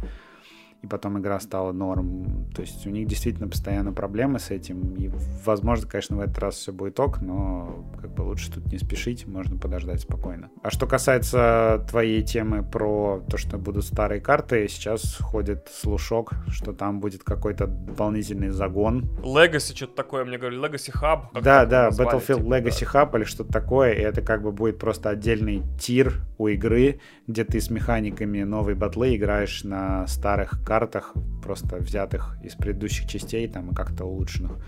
и потом игра стала норм. То есть у них действительно постоянно проблемы с этим, и, возможно, конечно, в этот раз все будет ок, но как бы лучше тут не спешить, можно подождать спокойно. А что касается твоей темы про то, что будут старые карты, сейчас ходит слушок, что там будет какой-то дополнительный загон. Legacy, что-то такое, мне говорили, Legacy Hub. Да, да, Battlefield типа, Legacy да. Hub или что-то такое, и это как бы будет просто отдельный тир у игры, где ты с механиками новой батлы играешь на старых картах, просто взятых из предыдущих частей там и как-то улучшенных.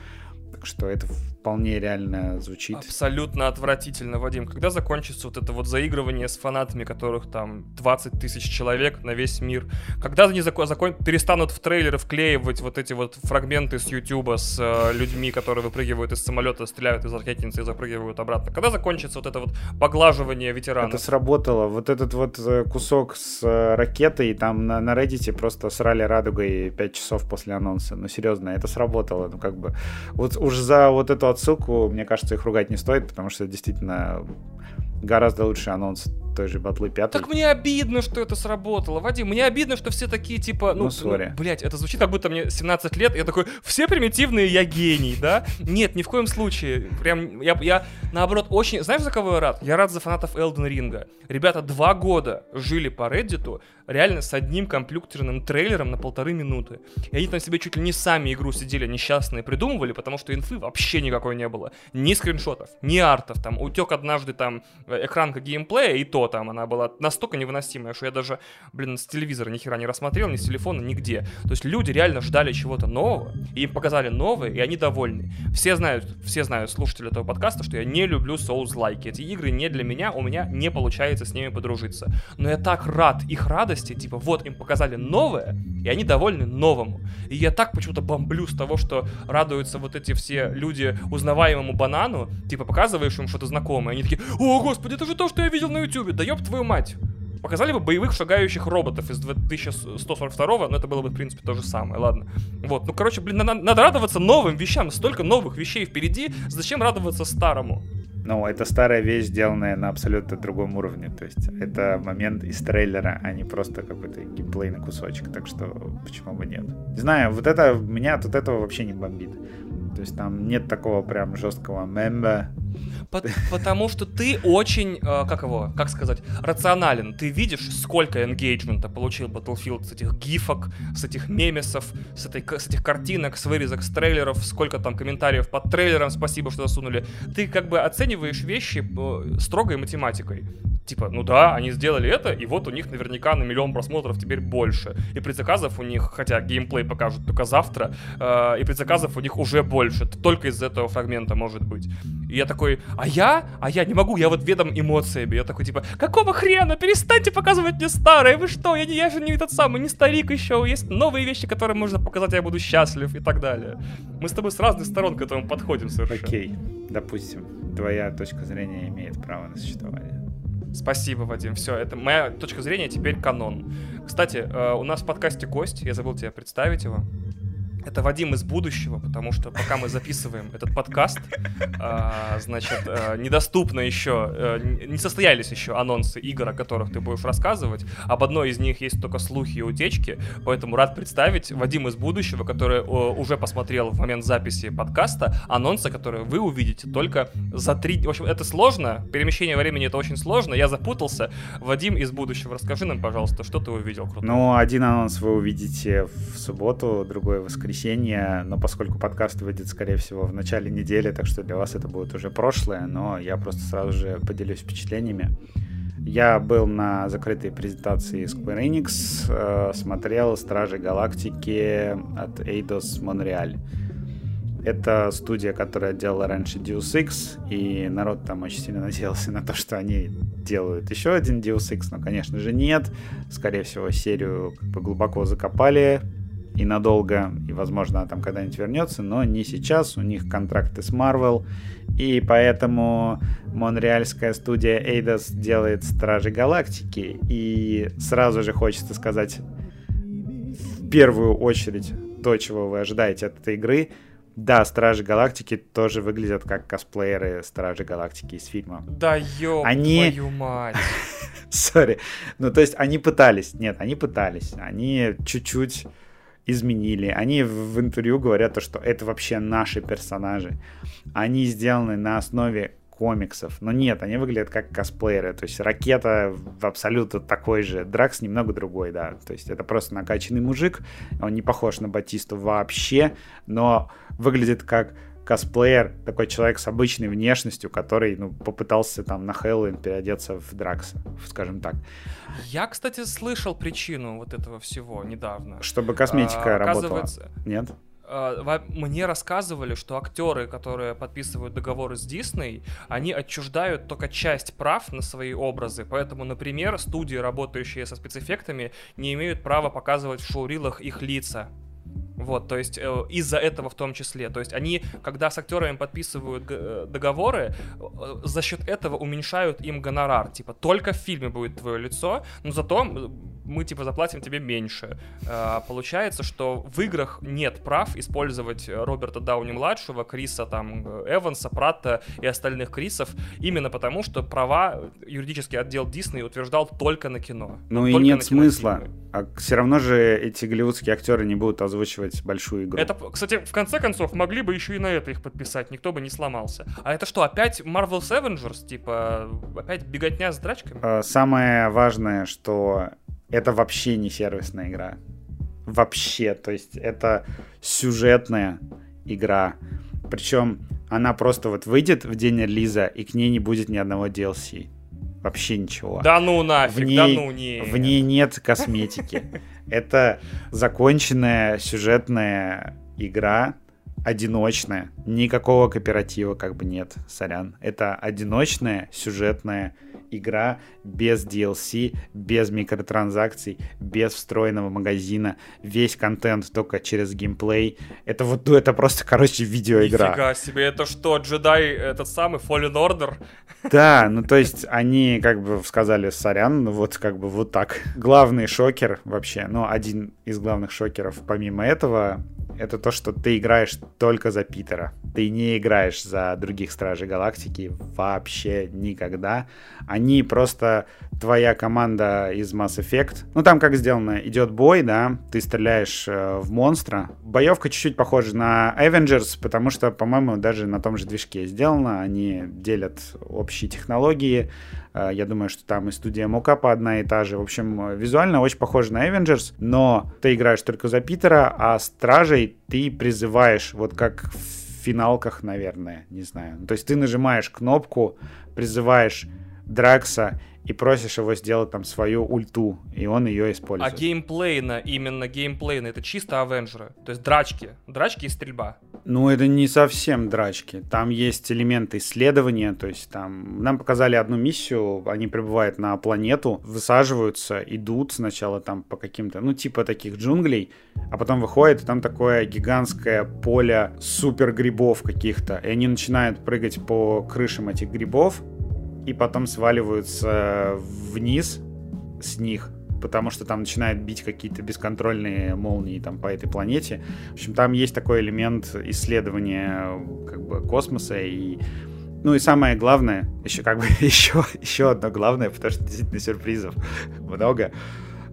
Так что это вполне реально звучит. Абсолютно отвратительно, Вадим. Когда закончится вот это вот заигрывание с фанатами, которых там 20 тысяч человек на весь мир? Когда они закон, закон, перестанут в трейлеры вклеивать вот эти вот фрагменты с Ютуба с э, людьми, которые выпрыгивают из самолета, стреляют из ракетницы и запрыгивают обратно? Когда закончится вот это вот поглаживание ветеранов? Это сработало. Вот этот вот э, кусок с э, ракетой, там на, на Reddit просто срали радугой 5 часов после анонса. Ну, серьезно, это сработало. Ну, как бы... Вот уж за вот эту отсылку, мне кажется, их ругать не стоит, потому что действительно гораздо лучший анонс той же батлы 5. Так мне обидно, что это сработало, Вадим. Мне обидно, что все такие, типа, ну, ну, sorry. ну блядь, это звучит, как будто мне 17 лет, я такой, все примитивные, я гений, да? Нет, ни в коем случае. Прям, я, я наоборот, очень... Знаешь, за кого я рад? Я рад за фанатов Элден Ринга. Ребята два года жили по Reddit, реально с одним компьютерным трейлером на полторы минуты. И они там себе чуть ли не сами игру сидели несчастные придумывали, потому что инфы вообще никакой не было. Ни скриншотов, ни артов. Там утек однажды там э, экранка геймплея, и то там она была настолько невыносимая, что я даже, блин, с телевизора ни хера не рассмотрел, ни с телефона, нигде. То есть люди реально ждали чего-то нового, и им показали новое, и они довольны. Все знают, все знают слушатели этого подкаста, что я не люблю Souls-like. Эти игры не для меня, у меня не получается с ними подружиться. Но я так рад их радости, типа вот им показали новое, и они довольны новому. И я так почему-то бомблю с того, что радуются вот эти все люди узнаваемому банану, типа показываешь им что-то знакомое, они такие, о, господи, это же то, что я видел на ютубе, да ёб твою мать. Показали бы боевых шагающих роботов из 2142, но это было бы, в принципе, то же самое, ладно. Вот, ну, короче, блин, надо, надо радоваться новым вещам, столько новых вещей впереди, зачем радоваться старому? Ну, это старая вещь, сделанная на абсолютно другом уровне. То есть это момент из трейлера, а не просто какой-то геймплей на кусочек. Так что почему бы нет? Не знаю, вот это меня от этого вообще не бомбит. То есть там нет такого прям жесткого мемба. Потому что ты очень, э, как его, как сказать, рационален. Ты видишь, сколько энгейджмента получил Battlefield с этих гифок, с этих мемесов, с, этой, с этих картинок, с вырезок, с трейлеров, сколько там комментариев под трейлером, спасибо, что засунули. Ты как бы оцениваешь вещи э, строгой математикой типа, ну да, они сделали это, и вот у них наверняка на миллион просмотров теперь больше. И предзаказов у них, хотя геймплей покажут только завтра, э, и предзаказов у них уже больше. Только из этого фрагмента может быть. И я такой, а я? А я не могу, я вот ведом эмоциями. Я такой, типа, какого хрена? Перестаньте показывать мне старое, вы что? Я, не, я же не этот самый, не старик еще. Есть новые вещи, которые можно показать, я буду счастлив и так далее. Мы с тобой с разных сторон к этому подходим совершенно. Окей, допустим, твоя точка зрения имеет право на существование. Спасибо, Вадим. Все, это моя точка зрения теперь канон. Кстати, э, у нас в подкасте Кость, я забыл тебе представить его. Это Вадим из будущего, потому что пока мы записываем этот подкаст, а, значит, а, недоступно еще, а, не состоялись еще анонсы игр, о которых ты будешь рассказывать. Об одной из них есть только слухи и утечки, поэтому рад представить Вадим из будущего, который уже посмотрел в момент записи подкаста анонсы, которые вы увидите только за три... В общем, это сложно, перемещение времени это очень сложно, я запутался. Вадим из будущего, расскажи нам, пожалуйста, что ты увидел крутого? Ну, один анонс вы увидите в субботу, другой в воскресенье воскресенье, но поскольку подкаст выйдет, скорее всего, в начале недели, так что для вас это будет уже прошлое, но я просто сразу же поделюсь впечатлениями. Я был на закрытой презентации Square Enix, э, смотрел «Стражи Галактики» от Eidos Montreal. Это студия, которая делала раньше Deus Ex, и народ там очень сильно надеялся на то, что они делают еще один Deus Ex, но, конечно же, нет. Скорее всего, серию как бы глубоко закопали, и надолго, и, возможно, она там когда-нибудь вернется, но не сейчас, у них контракты с Marvel, и поэтому монреальская студия Eidos делает Стражи Галактики, и сразу же хочется сказать в первую очередь то, чего вы ожидаете от этой игры. Да, Стражи Галактики тоже выглядят как косплееры Стражи Галактики из фильма. Да ёб они... твою мать. Сори. Ну, то есть они пытались. Нет, они пытались. Они чуть-чуть изменили. Они в интервью говорят, то, что это вообще наши персонажи. Они сделаны на основе комиксов. Но нет, они выглядят как косплееры. То есть ракета абсолютно такой же. Дракс немного другой, да. То есть это просто накачанный мужик. Он не похож на Батисту вообще, но выглядит как косплеер, такой человек с обычной внешностью, который ну, попытался там на Хэллоуин переодеться в Дракса, скажем так. Я, кстати, слышал причину вот этого всего недавно. Чтобы косметика а, работала. Нет? А, мне рассказывали, что актеры, которые подписывают договоры с Дисней, они отчуждают только часть прав на свои образы. Поэтому, например, студии, работающие со спецэффектами, не имеют права показывать в шоурилах их лица. Вот, то есть э, из-за этого в том числе. То есть они, когда с актерами подписывают э, договоры, э, за счет этого уменьшают им гонорар. Типа, только в фильме будет твое лицо, но зато мы, типа, заплатим тебе меньше. Э, получается, что в играх нет прав использовать Роберта Дауни-младшего, Криса там, Эванса, Пратта и остальных Крисов, именно потому, что права юридический отдел Дисней утверждал только на кино. Ну и нет смысла. А все равно же эти голливудские актеры не будут озвучивать делать большую игру. Это, кстати, в конце концов, могли бы еще и на это их подписать, никто бы не сломался. А это что, опять Marvel's Avengers? Типа, опять беготня с драчками? А, самое важное, что это вообще не сервисная игра. Вообще, то есть это сюжетная игра. Причем она просто вот выйдет в день релиза, и к ней не будет ни одного DLC. Вообще ничего. Да ну нафиг, в ней, да ну не. В ней нет косметики. Это законченная сюжетная игра, одиночная. Никакого кооператива как бы нет, сорян. Это одиночная сюжетная игра без DLC, без микротранзакций, без встроенного магазина, весь контент только через геймплей. Это вот, ну, это просто, короче, видеоигра. Нифига себе, это что, джедай этот самый Fallen Order? Да, ну то есть они как бы сказали, сорян, ну вот как бы вот так. Главный шокер вообще, ну один из главных шокеров помимо этого, это то, что ты играешь только за Питера. Ты не играешь за других Стражей Галактики вообще никогда. Они просто твоя команда из Mass Effect. Ну, там как сделано, идет бой, да, ты стреляешь э, в монстра. Боевка чуть-чуть похожа на Avengers, потому что, по-моему, даже на том же движке сделано. Они делят общие технологии. Э, я думаю, что там и студия Мокапа одна и та же. В общем, визуально очень похоже на Avengers, но ты играешь только за Питера, а Стражей ты призываешь, вот как в финалках, наверное, не знаю. То есть ты нажимаешь кнопку, призываешь Дракса и просишь его сделать там свою ульту, и он ее использует. А геймплейно, именно геймплейно, это чисто Авенджеры, то есть драчки, драчки и стрельба. Ну, это не совсем драчки. Там есть элементы исследования, то есть там нам показали одну миссию, они прибывают на планету, высаживаются, идут сначала там по каким-то, ну, типа таких джунглей, а потом выходит, и там такое гигантское поле супер грибов каких-то, и они начинают прыгать по крышам этих грибов, и потом сваливаются вниз с них, потому что там начинают бить какие-то бесконтрольные молнии там по этой планете. В общем, там есть такой элемент исследования как бы космоса и ну и самое главное, еще как бы еще, еще одно главное, потому что действительно сюрпризов много,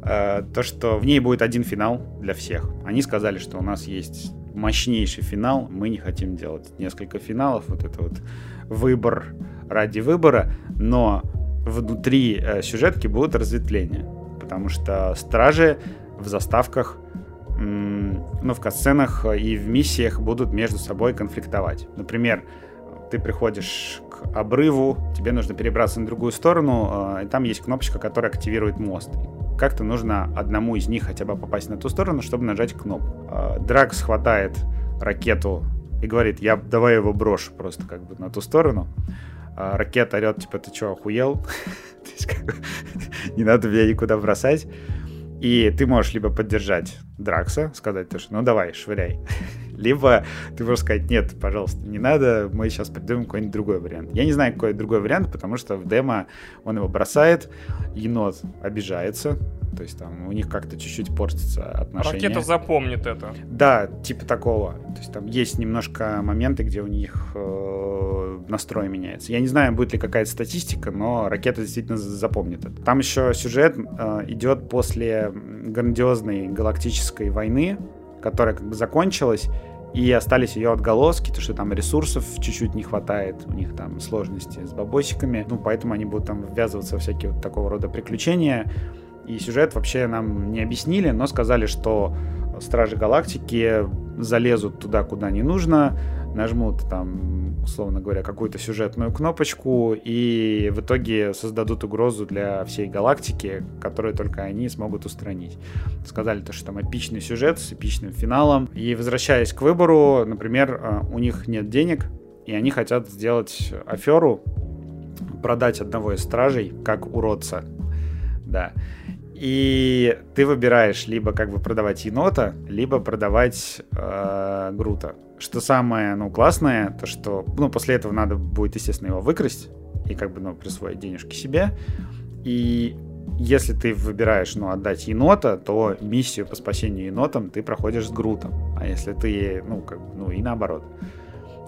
э, то, что в ней будет один финал для всех. Они сказали, что у нас есть мощнейший финал, мы не хотим делать несколько финалов, вот это вот выбор ради выбора, но внутри э, сюжетки будут разветвления, потому что стражи в заставках ну, в катсценах и в миссиях будут между собой конфликтовать. Например, ты приходишь к обрыву, тебе нужно перебраться на другую сторону, э, и там есть кнопочка, которая активирует мост. Как-то нужно одному из них хотя бы попасть на ту сторону, чтобы нажать кнопку. Э, Дракс хватает ракету и говорит, я давай его брошу просто как бы на ту сторону. А ракета орет, типа, ты что, охуел? Не надо меня никуда бросать. И ты можешь либо поддержать Дракса, сказать, что ну давай, швыряй. Либо ты можешь сказать, нет, пожалуйста, не надо, мы сейчас придумаем какой-нибудь другой вариант. Я не знаю, какой другой вариант, потому что в демо он его бросает, енот обижается, то есть там у них как-то чуть-чуть портится отношения. Ракета запомнит это. Да, типа такого. То есть там есть немножко моменты, где у них э, настрой меняется. Я не знаю, будет ли какая-то статистика, но ракета действительно запомнит это. Там еще сюжет э, идет после грандиозной галактической войны, которая как бы закончилась, и остались ее отголоски, то что там ресурсов чуть-чуть не хватает, у них там сложности с бабосиками, ну, поэтому они будут там ввязываться в всякие вот такого рода приключения. И сюжет вообще нам не объяснили, но сказали, что Стражи Галактики залезут туда, куда не нужно, нажмут там, условно говоря, какую-то сюжетную кнопочку и в итоге создадут угрозу для всей галактики, которую только они смогут устранить. Сказали то, что там эпичный сюжет с эпичным финалом. И возвращаясь к выбору, например, э, у них нет денег, и они хотят сделать аферу, продать одного из стражей как уродца. Да. И ты выбираешь либо как бы продавать енота, либо продавать э, Грута. Что самое, ну, классное, то что, ну, после этого надо будет, естественно, его выкрасть и как бы, ну, присвоить денежки себе. И если ты выбираешь, ну, отдать енота, то миссию по спасению енотом ты проходишь с Грутом. А если ты, ну, как, ну, и наоборот.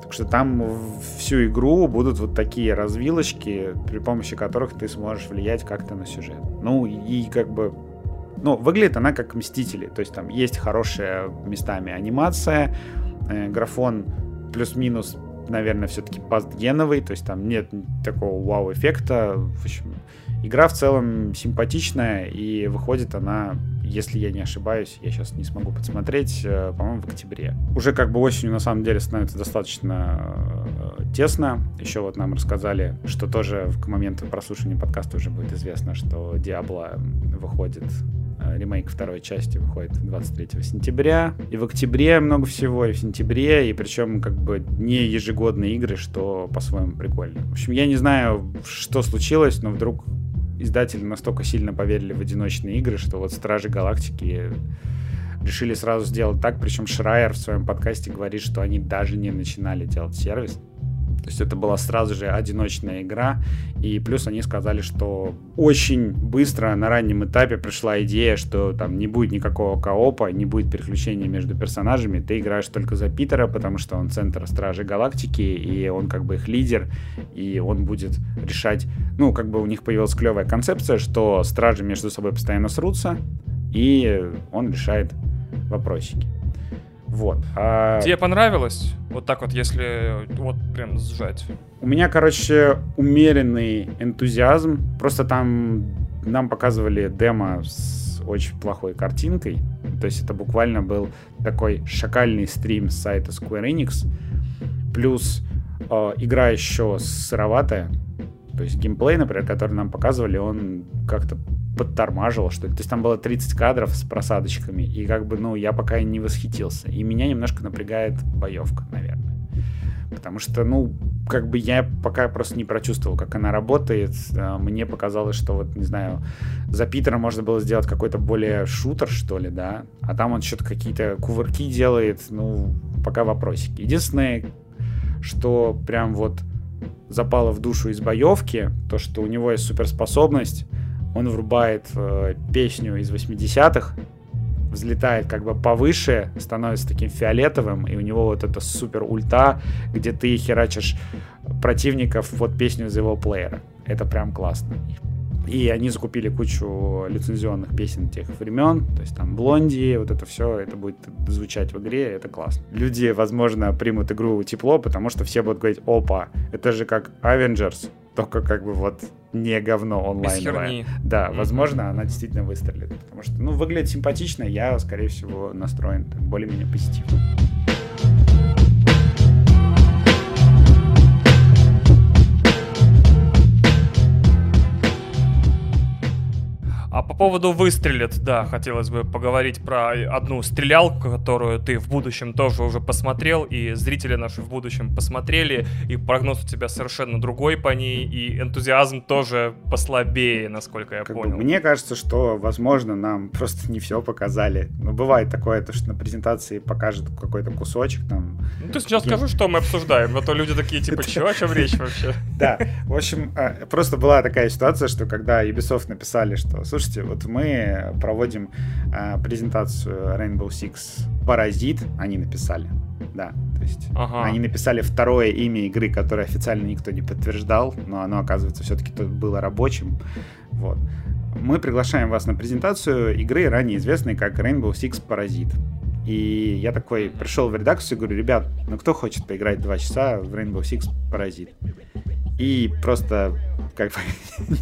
Так что там всю игру будут вот такие развилочки, при помощи которых ты сможешь влиять как-то на сюжет. Ну и как бы... Ну, выглядит она как Мстители. То есть там есть хорошая местами анимация, э, графон плюс-минус, наверное, все-таки пастгеновый, то есть там нет такого вау-эффекта. В общем, игра в целом симпатичная, и выходит она если я не ошибаюсь, я сейчас не смогу подсмотреть, э, по-моему, в октябре. Уже как бы осенью на самом деле становится достаточно э, тесно. Еще вот нам рассказали, что тоже к моменту прослушивания подкаста уже будет известно, что Диабло выходит ремейк второй части выходит 23 сентября. И в октябре много всего, и в сентябре, и причем как бы не ежегодные игры, что по-своему прикольно. В общем, я не знаю, что случилось, но вдруг издатели настолько сильно поверили в одиночные игры, что вот Стражи Галактики решили сразу сделать так, причем Шрайер в своем подкасте говорит, что они даже не начинали делать сервис. То есть это была сразу же одиночная игра. И плюс они сказали, что очень быстро на раннем этапе пришла идея, что там не будет никакого коопа, не будет переключения между персонажами. Ты играешь только за Питера, потому что он центр Стражи Галактики, и он как бы их лидер, и он будет решать... Ну, как бы у них появилась клевая концепция, что стражи между собой постоянно срутся, и он решает вопросики. Вот. А... Тебе понравилось? Вот так вот, если вот прям сжать. У меня, короче, умеренный энтузиазм. Просто там нам показывали демо с очень плохой картинкой. То есть это буквально был такой шакальный стрим с сайта Square Enix. Плюс э, игра еще сыроватая. То есть геймплей, например, который нам показывали, он как-то подтормаживал, что ли. То есть там было 30 кадров с просадочками, и как бы, ну, я пока не восхитился. И меня немножко напрягает боевка, наверное. Потому что, ну, как бы я пока просто не прочувствовал, как она работает. А, мне показалось, что вот, не знаю, за Питера можно было сделать какой-то более шутер, что ли, да, а там он что-то какие-то кувырки делает, ну, пока вопросики. Единственное, что прям вот запало в душу из боевки, то, что у него есть суперспособность, он врубает э, песню из 80-х, взлетает как бы повыше, становится таким фиолетовым, и у него вот это супер ульта, где ты херачишь противников под песню из его плеера. Это прям классно. И они закупили кучу лицензионных песен тех времен, то есть там Блонди, вот это все, это будет звучать в игре, это классно. Люди, возможно, примут игру тепло, потому что все будут говорить, опа, это же как Avengers, только как бы вот не говно онлайновое. Да, возможно, она действительно выстрелит, потому что, ну, выглядит симпатично, я, скорее всего, настроен более-менее позитивно. А по поводу выстрелит, да, хотелось бы поговорить про одну стрелялку, которую ты в будущем тоже уже посмотрел, и зрители наши в будущем посмотрели, и прогноз у тебя совершенно другой по ней, и энтузиазм тоже послабее, насколько я как понял. Бы, мне кажется, что, возможно, нам просто не все показали. Ну, бывает такое, то, что на презентации покажут какой-то кусочек там. Ну, ты сейчас скажи, что мы обсуждаем, а то люди такие, типа, чего, о чем речь вообще? Да, в общем, а, просто была такая ситуация, что когда Ubisoft написали, что, слушайте, вот мы проводим э, презентацию Rainbow Six Паразит, они написали. Да, то есть ага. они написали второе имя игры, которое официально никто не подтверждал, но оно, оказывается, все-таки было рабочим. Вот. Мы приглашаем вас на презентацию игры, ранее известной как Rainbow Six Паразит. И я такой пришел в редакцию и говорю, ребят, ну кто хочет поиграть два часа в Rainbow Six Паразит? И просто как бы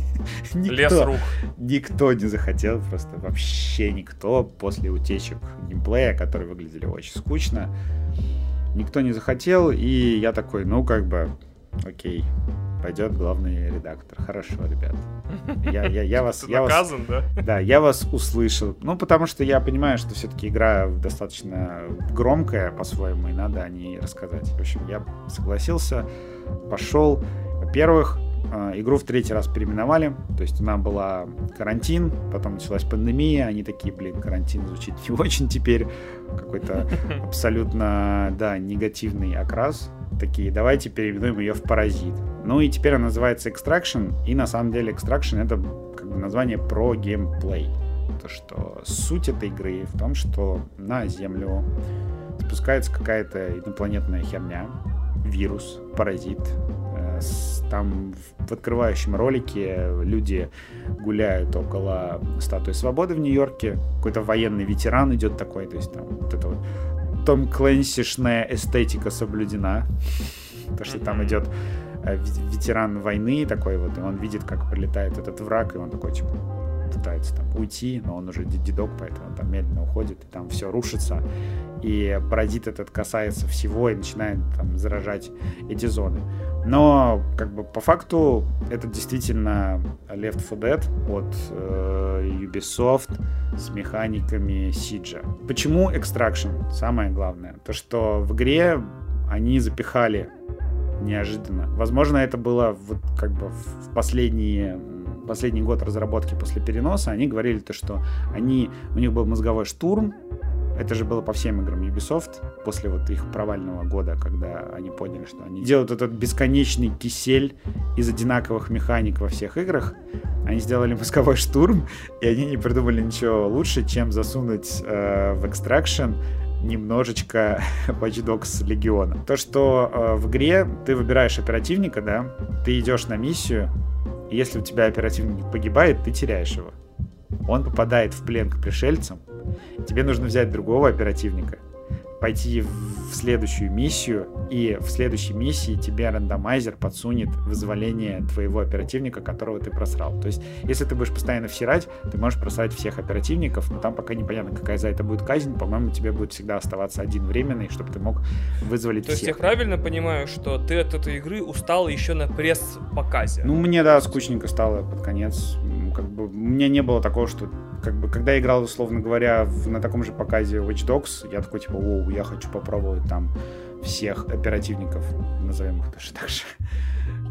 никто, Лес рук. никто не захотел, просто вообще никто после утечек геймплея, которые выглядели очень скучно, никто не захотел, и я такой, ну как бы, окей, пойдет главный редактор. Хорошо, ребят. Я, я, я вас, я наказан, вас, да? Да, я вас услышал. Ну, потому что я понимаю, что все-таки игра достаточно громкая по-своему, и надо о ней рассказать. В общем, я согласился, пошел. Во-первых, а, игру в третий раз переименовали, то есть она была карантин, потом началась пандемия, они такие, блин, карантин звучит не очень теперь, какой-то абсолютно, да, негативный окрас, такие, давайте переименуем ее в Паразит. Ну и теперь она называется Extraction, и на самом деле Extraction это как бы название про геймплей. То, что суть этой игры в том, что на Землю спускается какая-то инопланетная херня, вирус, паразит, там в открывающем ролике люди гуляют около статуи свободы в Нью-Йорке. Какой-то военный ветеран идет такой, то есть там вот это вот Том Клэнсишная эстетика соблюдена. То, что там идет э, ветеран войны такой вот, и он видит, как прилетает этот враг, и он такой, типа, пытается там уйти, но он уже дедок, поэтому он там медленно уходит, и там все рушится. И паразит этот касается всего и начинает там заражать эти зоны. Но, как бы, по факту, это действительно Left 4 Dead от э, Ubisoft с механиками Сиджа. Почему Extraction? Самое главное. То, что в игре они запихали неожиданно. Возможно, это было вот как бы в последние последний год разработки после переноса, они говорили то, что они, у них был мозговой штурм, это же было по всем играм Ubisoft после вот их провального года, когда они поняли, что они делают этот бесконечный кисель из одинаковых механик во всех играх. Они сделали мозговой штурм, и они не придумали ничего лучше, чем засунуть э, в Extraction немножечко Watch Dogs Легиона. То, что э, в игре ты выбираешь оперативника, да, ты идешь на миссию, и если у тебя оперативник погибает, ты теряешь его. Он попадает в плен к пришельцам, тебе нужно взять другого оперативника, пойти в следующую миссию, и в следующей миссии тебе рандомайзер подсунет вызволение твоего оперативника, которого ты просрал. То есть, если ты будешь постоянно всирать, ты можешь просрать всех оперативников, но там пока непонятно, какая за это будет казнь. По-моему, тебе будет всегда оставаться один временный, чтобы ты мог вызволить То всех. есть, я правильно понимаю, что ты от этой игры устал еще на пресс-показе? Ну, мне, да, скучненько стало под конец. Как бы, у меня не было такого, что как бы, когда я играл, условно говоря, в, на таком же показе Watch Dogs, я такой, типа, я хочу попробовать там всех оперативников, назовем их даже так же,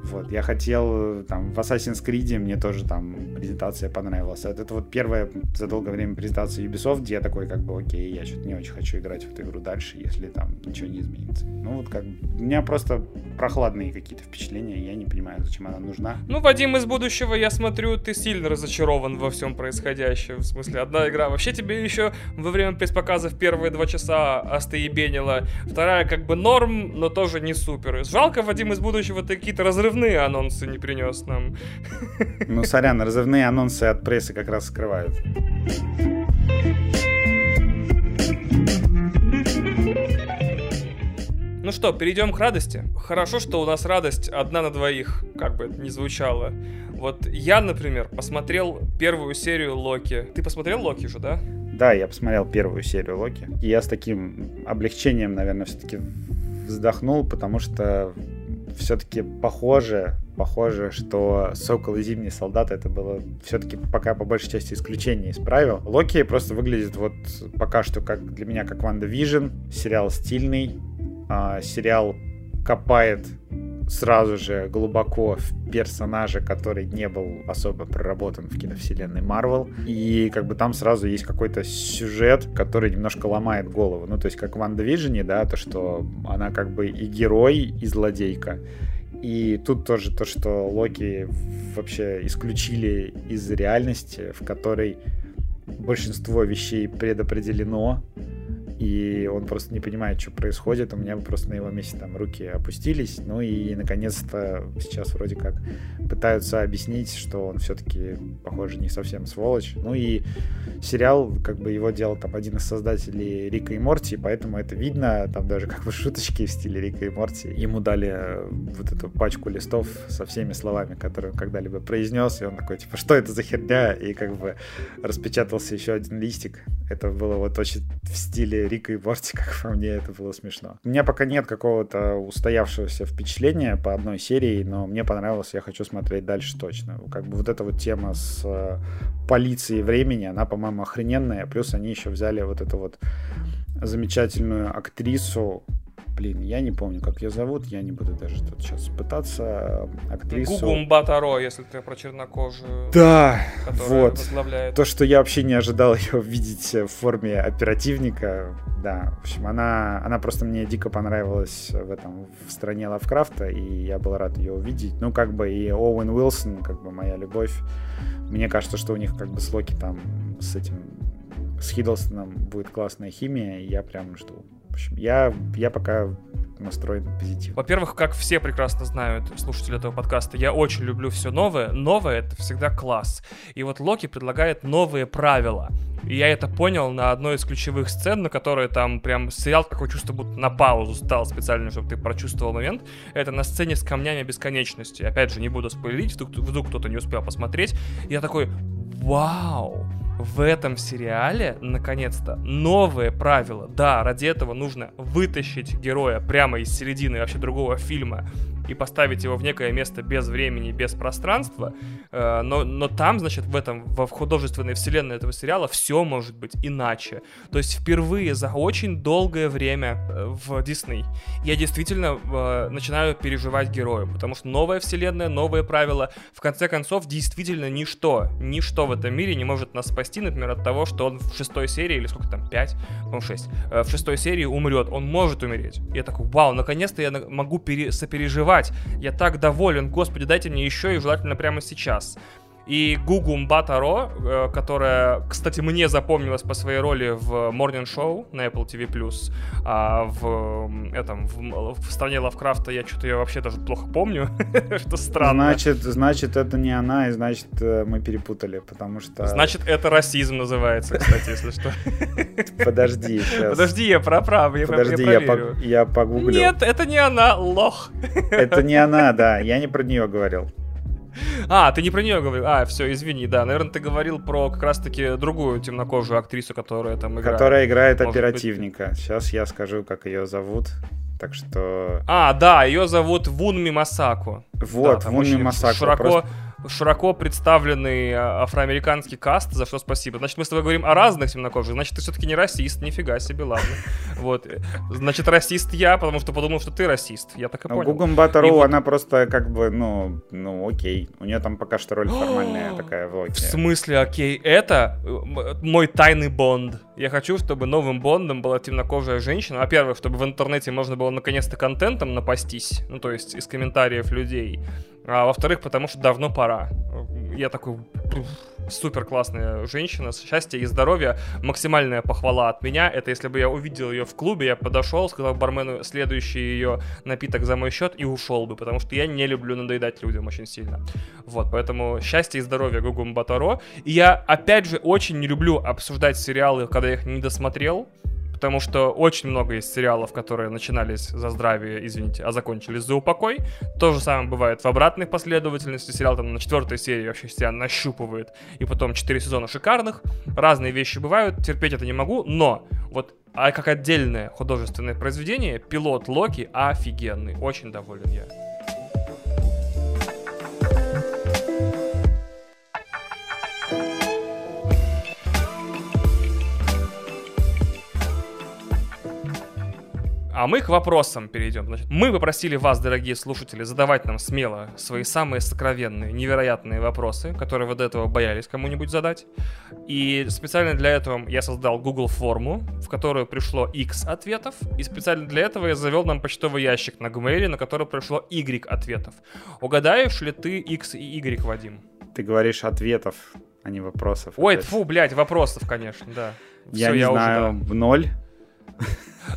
Вот, я хотел, там, в Assassin's Creed мне тоже там презентация понравилась. Это, это вот первая за долгое время презентация Ubisoft, где я такой, как бы, окей, я что-то не очень хочу играть в эту игру дальше, если там ничего не изменится. Ну, вот как у меня просто прохладные какие-то впечатления, я не понимаю, зачем она нужна. Ну, Вадим из будущего, я смотрю, ты сильно разочарован во всем происходящем. В смысле, одна игра вообще тебе еще во время пресс-показов первые два часа остоебенила, вторая как бы норм, но тоже не супер. Жалко, Вадим из будущего, ты какие-то разрывные анонсы не принес нам. Ну, сорян, разрывные анонсы от прессы как раз скрывают. Ну что, перейдем к радости. Хорошо, что у нас радость одна на двоих, как бы это ни звучало. Вот я, например, посмотрел первую серию Локи. Ты посмотрел Локи же, да? Да, я посмотрел первую серию Локи. И я с таким облегчением, наверное, все-таки вздохнул, потому что все-таки похоже, похоже, что Сокол и Зимний Солдат это было все-таки пока по большей части исключение из правил. Локи просто выглядит вот пока что как для меня как WandaVision, сериал стильный, а, сериал копает сразу же глубоко в персонажа, который не был особо проработан в киновселенной Марвел. И как бы там сразу есть какой-то сюжет, который немножко ломает голову. Ну, то есть как в WandaVision е, да, то, что она как бы и герой, и злодейка. И тут тоже то, что Локи вообще исключили из реальности, в которой большинство вещей предопределено, и он просто не понимает, что происходит. У меня просто на его месте там руки опустились. Ну и наконец-то сейчас вроде как пытаются объяснить, что он все-таки, похоже, не совсем сволочь. Ну и сериал, как бы его делал там один из создателей Рика и Морти, поэтому это видно, там даже как бы шуточки в стиле Рика и Морти. Ему дали э, вот эту пачку листов со всеми словами, которые он когда-либо произнес, и он такой, типа, что это за херня? И как бы распечатался еще один листик. Это было вот очень в стиле Рика и Морти, как по мне, это было смешно. У меня пока нет какого-то устоявшегося впечатления по одной серии, но мне понравилось, я хочу смотреть дальше точно. Как бы вот эта вот тема с э, полицией времени, она, по-моему, охрененная. Плюс они еще взяли вот эту вот замечательную актрису, Блин, я не помню, как ее зовут, я не буду даже тут сейчас пытаться. Актрису... Гугум Батаро, если ты про чернокожую. Да, вот. Возглавляет. То, что я вообще не ожидал ее видеть в форме оперативника. Да, в общем, она, она просто мне дико понравилась в этом, в стране Лавкрафта, и я был рад ее увидеть. Ну, как бы и Оуэн Уилсон, как бы моя любовь. Мне кажется, что у них как бы с Локи там, с этим, с Хиддлстоном будет классная химия, и я прям жду общем, я, я пока настроен позитивно. Во-первых, как все прекрасно знают слушатели этого подкаста, я очень люблю все новое. Новое — это всегда класс. И вот Локи предлагает новые правила. И я это понял на одной из ключевых сцен, на которой там прям сериал такое чувство, будто на паузу стал специально, чтобы ты прочувствовал момент. Это на сцене с камнями бесконечности. Опять же, не буду спойлерить, вдруг, вдруг кто-то не успел посмотреть. Я такой, вау, в этом сериале, наконец-то, новые правила. Да, ради этого нужно вытащить героя прямо из середины вообще другого фильма и поставить его в некое место без времени, без пространства, э, но, но там, значит, в этом, в художественной вселенной этого сериала все может быть иначе. То есть впервые за очень долгое время э, в Дисней я действительно э, начинаю переживать героя, потому что новая вселенная, новые правила, в конце концов, действительно ничто, ничто в этом мире не может нас спасти, например, от того, что он в шестой серии, или сколько там, пять, по-моему, шесть, в шестой серии умрет, он может умереть. Я такой, вау, наконец-то я могу пере- сопереживать жевать. Я так доволен, господи, дайте мне еще и желательно прямо сейчас и Гугум Батаро, э, которая, кстати, мне запомнилась по своей роли в Morning Show на Apple TV+, а в этом, в, в стране Лавкрафта я что-то ее вообще даже плохо помню, что странно. Значит, значит, это не она, и значит, э, мы перепутали, потому что... Значит, это расизм называется, кстати, если что. Подожди, сейчас. Подожди, я проправ, я Подожди, я, по, я погуглю. Нет, это не она, лох. Это не она, да, я не про нее говорил. А, ты не про нее говорил. А, все, извини, да. Наверное, ты говорил про как раз-таки другую темнокожую актрису, которая там играет. Которая играет оперативника. Быть... Сейчас я скажу, как ее зовут. Так что... А, да, ее зовут Вунми Масаку. Вот, да, Вунми Масаку. Широко, просто... широко представленный а, афроамериканский каст, за что спасибо. Значит, мы с тобой говорим о разных темнокожих, значит, ты все-таки не расист, нифига себе, ладно. Вот. Значит, расист я, потому что подумал, что ты расист. Я так и Ну, понял. Гугум Батару, вот- она просто как бы, ну, ну, окей. У нее там пока что роль формальная такая в В смысле, окей, это э, мой тайный Бонд. Я хочу, чтобы новым Бондом была темнокожая женщина. Во-первых, чтобы в интернете можно было наконец-то контентом напастись, ну, то есть из комментариев людей. А во-вторых, потому что давно пора. Я такой, супер классная женщина, счастья и здоровья, максимальная похвала от меня. Это если бы я увидел ее в клубе, я подошел, сказал бармену следующий ее напиток за мой счет и ушел бы, потому что я не люблю надоедать людям очень сильно. Вот, поэтому счастья и здоровья Гугум Батаро. И я, опять же, очень не люблю обсуждать сериалы, когда я их не досмотрел, потому что очень много есть сериалов, которые начинались за здравие, извините, а закончились за упокой. То же самое бывает в обратной последовательности. Сериал там на четвертой серии вообще себя нащупывает, и потом четыре сезона шикарных. Разные вещи бывают, терпеть это не могу, но вот а как отдельное художественное произведение, пилот Локи офигенный, очень доволен я. А мы к вопросам перейдем. Значит, мы попросили вас, дорогие слушатели, задавать нам смело свои самые сокровенные, невероятные вопросы, которые вы до этого боялись кому-нибудь задать. И специально для этого я создал Google форму, в которую пришло X ответов. И специально для этого я завел нам почтовый ящик на Gmail, на который пришло Y ответов. Угадаешь ли ты X и Y, Вадим? Ты говоришь ответов, а не вопросов. Ой, опять. фу, блядь, вопросов, конечно, да. Я Всё, не уже, знаю, да. ноль.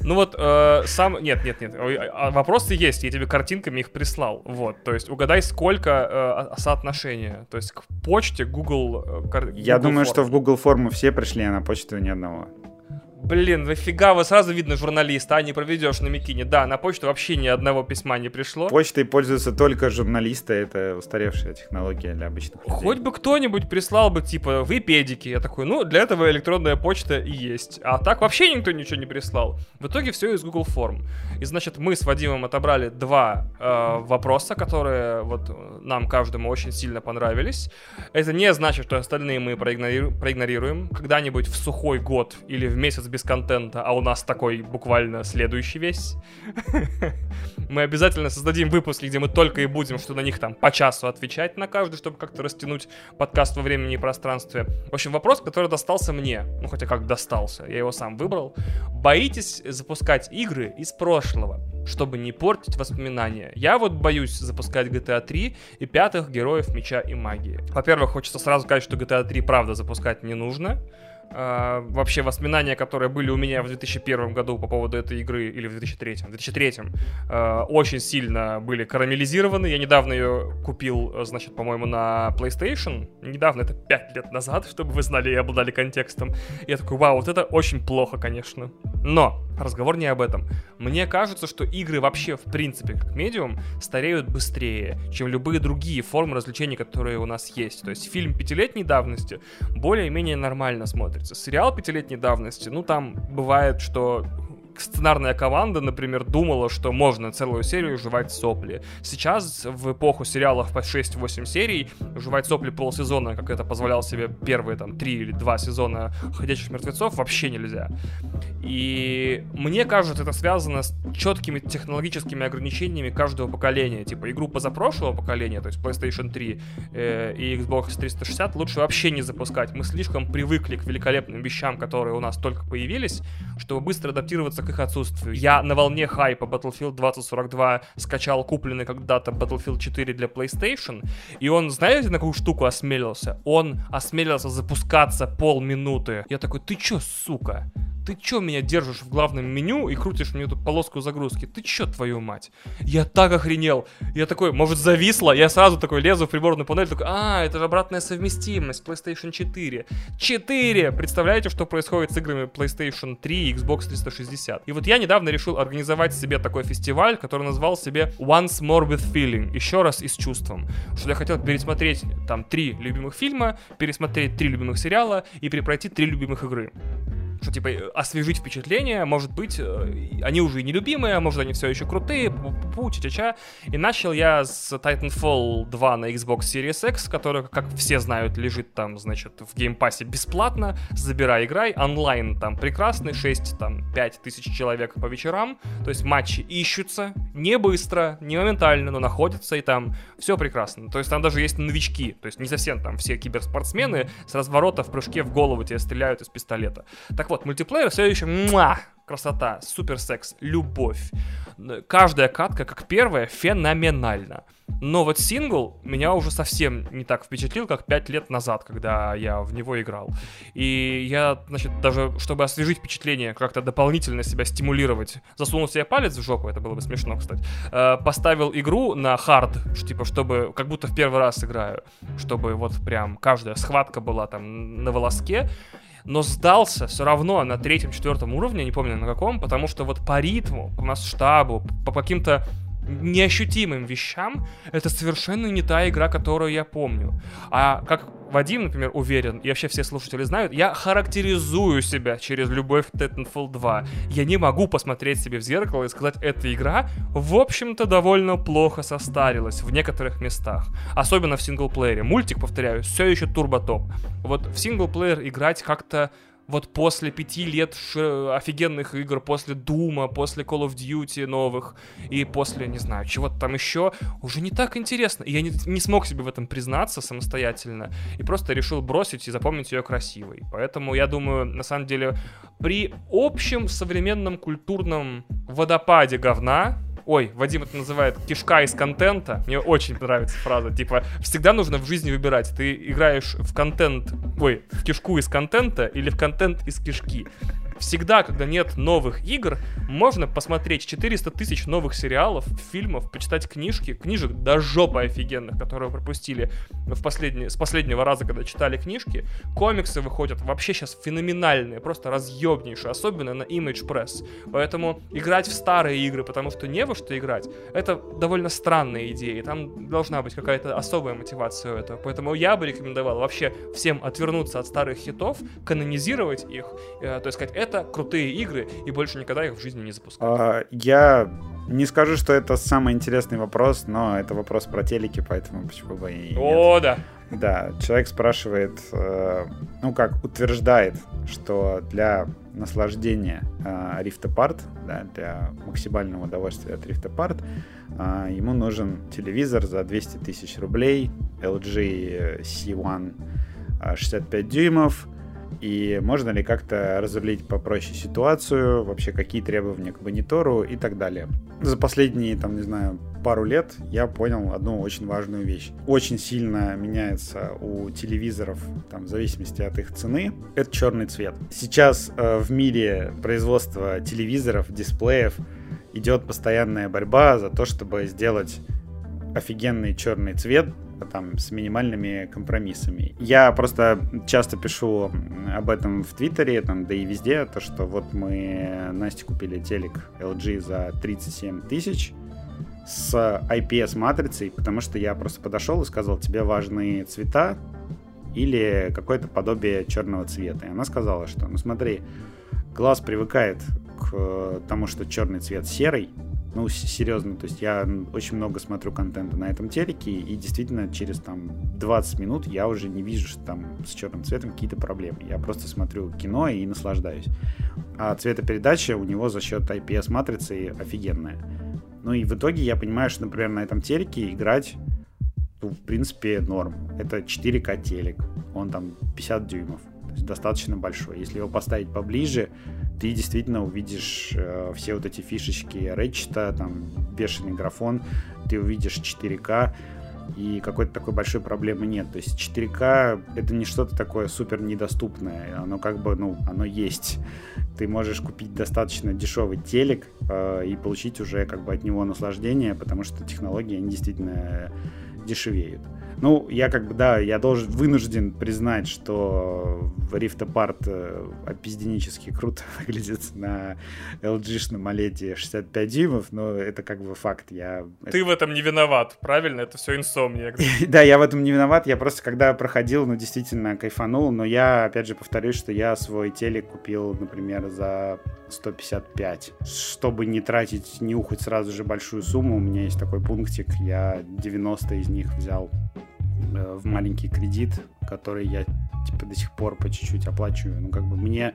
Ну вот, э, сам... Нет, нет, нет. Ой, а Вопросы есть, я тебе картинками их прислал. Вот, то есть угадай, сколько э, соотношения. То есть к почте Google... э, кар- Я Google думаю, форм. что в Google форму все пришли, а на почту ни одного. Блин, нафига вы сразу видно журналиста, а не проведешь на Микине. Да, на почту вообще ни одного письма не пришло. Почтой пользуются только журналисты, это устаревшая технология для обычных людей. Хоть бы кто-нибудь прислал бы, типа, вы педики. Я такой, ну, для этого электронная почта и есть. А так вообще никто ничего не прислал. В итоге все из Google форм. И, значит, мы с Вадимом отобрали два э, вопроса, которые вот нам каждому очень сильно понравились. Это не значит, что остальные мы проигнориру- проигнорируем. Когда-нибудь в сухой год или в месяц без контента, а у нас такой буквально следующий весь, мы обязательно создадим выпуски, где мы только и будем что на них там по часу отвечать на каждый, чтобы как-то растянуть подкаст во времени и пространстве. В общем, вопрос, который достался мне. Ну, хотя как достался, я его сам выбрал. Боитесь запускать игры из прошлого, чтобы не портить воспоминания? Я вот боюсь запускать GTA 3 и пятых героев Меча и Магии. Во-первых, хочется сразу сказать, что GTA 3 правда запускать не нужно. А, вообще воспоминания, которые были у меня в 2001 году по поводу этой игры, или в 2003, в 2003, э, очень сильно были карамелизированы. Я недавно ее купил, э, значит, по-моему, на PlayStation. Недавно, это 5 лет назад, чтобы вы знали и обладали контекстом. Я такой, вау, вот это очень плохо, конечно. Но разговор не об этом. Мне кажется, что игры вообще, в принципе, как медиум, стареют быстрее, чем любые другие формы развлечений, которые у нас есть. То есть фильм пятилетней давности более-менее нормально смотрится. Сериал пятилетней давности, ну там бывает, что сценарная команда, например, думала, что можно целую серию жевать сопли. Сейчас, в эпоху сериалов по 6-8 серий, жевать сопли полсезона, как это позволял себе первые там 3 или 2 сезона «Ходячих мертвецов», вообще нельзя. И мне кажется, это связано с четкими технологическими ограничениями каждого поколения. Типа игру позапрошлого поколения, то есть PlayStation 3 э, и Xbox 360 лучше вообще не запускать. Мы слишком привыкли к великолепным вещам, которые у нас только появились, чтобы быстро адаптироваться к их отсутствию. Я на волне хайпа Battlefield 2042 скачал купленный когда-то Battlefield 4 для PlayStation, и он, знаете, на какую штуку осмелился? Он осмелился запускаться полминуты. Я такой, ты чё, сука? Ты чё меня держишь в главном меню и крутишь мне тут полоску загрузки? Ты чё, твою мать? Я так охренел. Я такой, может, зависло? Я сразу такой лезу в приборную панель, такой, а, это же обратная совместимость PlayStation 4. 4! Представляете, что происходит с играми PlayStation 3 и Xbox 360? И вот я недавно решил организовать себе такой фестиваль, который назвал себе Once More With Feeling. Еще раз и с чувством. Что я хотел пересмотреть там три любимых фильма, пересмотреть три любимых сериала и перепройти три любимых игры что типа освежить впечатление, может быть, э, они уже и нелюбимые, а может они все еще крутые, пу-пу-пу, ча-ча-ча. И начал я с Titanfall 2 на Xbox Series X, который, как все знают, лежит там, значит, в Game Pass е бесплатно. Забирай, играй. Онлайн там прекрасный, 6, там, 5 тысяч человек по вечерам. То есть матчи ищутся, не быстро, не моментально, но находятся, и там все прекрасно. То есть там даже есть новички, то есть не совсем там все киберспортсмены с разворота в прыжке в голову тебе стреляют из пистолета. Так вот, мультиплеер все еще муа, красота, супер секс, любовь. Каждая катка, как первая, феноменальна. Но вот сингл меня уже совсем не так впечатлил, как 5 лет назад, когда я в него играл. И я, значит, даже чтобы освежить впечатление, как-то дополнительно себя стимулировать, засунул себе палец в жопу, это было бы смешно, кстати, э, поставил игру на хард, типа, чтобы, как будто в первый раз играю, чтобы вот прям каждая схватка была там на волоске, но сдался все равно на третьем-четвертом уровне, не помню на каком, потому что вот по ритму, по масштабу, по каким-то неощутимым вещам, это совершенно не та игра, которую я помню. А как Вадим, например, уверен, и вообще все слушатели знают, я характеризую себя через любовь в Titanfall 2. Я не могу посмотреть себе в зеркало и сказать, эта игра, в общем-то, довольно плохо состарилась в некоторых местах. Особенно в синглплеере. Мультик, повторяю, все еще турботоп. Вот в синглплеер играть как-то вот после пяти лет офигенных игр, после Дума, после Call of Duty новых и после, не знаю, чего-то там еще, уже не так интересно. И я не, не смог себе в этом признаться самостоятельно и просто решил бросить и запомнить ее красивой. Поэтому я думаю, на самом деле, при общем современном культурном водопаде говна, Ой, Вадим это называет кишка из контента. Мне очень нравится фраза. Типа, всегда нужно в жизни выбирать. Ты играешь в контент, ой, в кишку из контента или в контент из кишки всегда, когда нет новых игр, можно посмотреть 400 тысяч новых сериалов, фильмов, почитать книжки, книжек до жопы офигенных, которые пропустили в последний, с последнего раза, когда читали книжки. Комиксы выходят вообще сейчас феноменальные, просто разъебнейшие, особенно на Image Press. Поэтому играть в старые игры, потому что не во что играть, это довольно странная идея, там должна быть какая-то особая мотивация у этого. Поэтому я бы рекомендовал вообще всем отвернуться от старых хитов, канонизировать их, э, то есть сказать, это крутые игры, и больше никогда их в жизни не запускать. А, я не скажу, что это самый интересный вопрос, но это вопрос про телеки, поэтому почему бы и О, нет. да. Да, человек спрашивает, э, ну как, утверждает, что для наслаждения э, Rift Apart, да, для максимального удовольствия от Rift Apart, э, ему нужен телевизор за 200 тысяч рублей, LG C1 65 дюймов, и можно ли как-то разрулить попроще ситуацию, вообще какие требования к монитору и так далее. За последние, там, не знаю, пару лет я понял одну очень важную вещь. Очень сильно меняется у телевизоров, там, в зависимости от их цены, это черный цвет. Сейчас э, в мире производства телевизоров, дисплеев идет постоянная борьба за то, чтобы сделать офигенный черный цвет, там, с минимальными компромиссами. Я просто часто пишу об этом в Твиттере, там, да и везде, то, что вот мы Насте купили телек LG за 37 тысяч с IPS-матрицей, потому что я просто подошел и сказал, тебе важны цвета или какое-то подобие черного цвета. И она сказала, что, ну смотри, глаз привыкает к тому, что черный цвет серый, ну, серьезно, то есть я очень много смотрю контента на этом телеке, и действительно через там 20 минут я уже не вижу, что там с черным цветом какие-то проблемы. Я просто смотрю кино и наслаждаюсь. А цветопередача у него за счет IPS-матрицы офигенная. Ну и в итоге я понимаю, что, например, на этом телеке играть, ну, в принципе, норм. Это 4К телек, он там 50 дюймов, достаточно большой. Если его поставить поближе, ты действительно увидишь э, все вот эти фишечки Рэчета, там, бешеный графон, ты увидишь 4К, и какой-то такой большой проблемы нет. То есть 4К это не что-то такое супер недоступное, оно как бы, ну, оно есть. Ты можешь купить достаточно дешевый телек э, и получить уже как бы от него наслаждение, потому что технологии, они действительно дешевеют. Ну, я как бы, да, я должен, вынужден признать, что Rift Apart э, опизденически круто выглядит на LG-шном OLED 65 дюймов, но это как бы факт. Я... Ты в этом не виноват, правильно? Это все инсомния. Да, я в этом не виноват. Я просто, когда проходил, ну, действительно кайфанул. Но я, опять же, повторюсь, что я свой телек купил, например, за 155. Чтобы не тратить, не ухать сразу же большую сумму, у меня есть такой пунктик, я 90 из них взял в маленький кредит, который я типа до сих пор по чуть-чуть оплачиваю. Ну, как бы мне,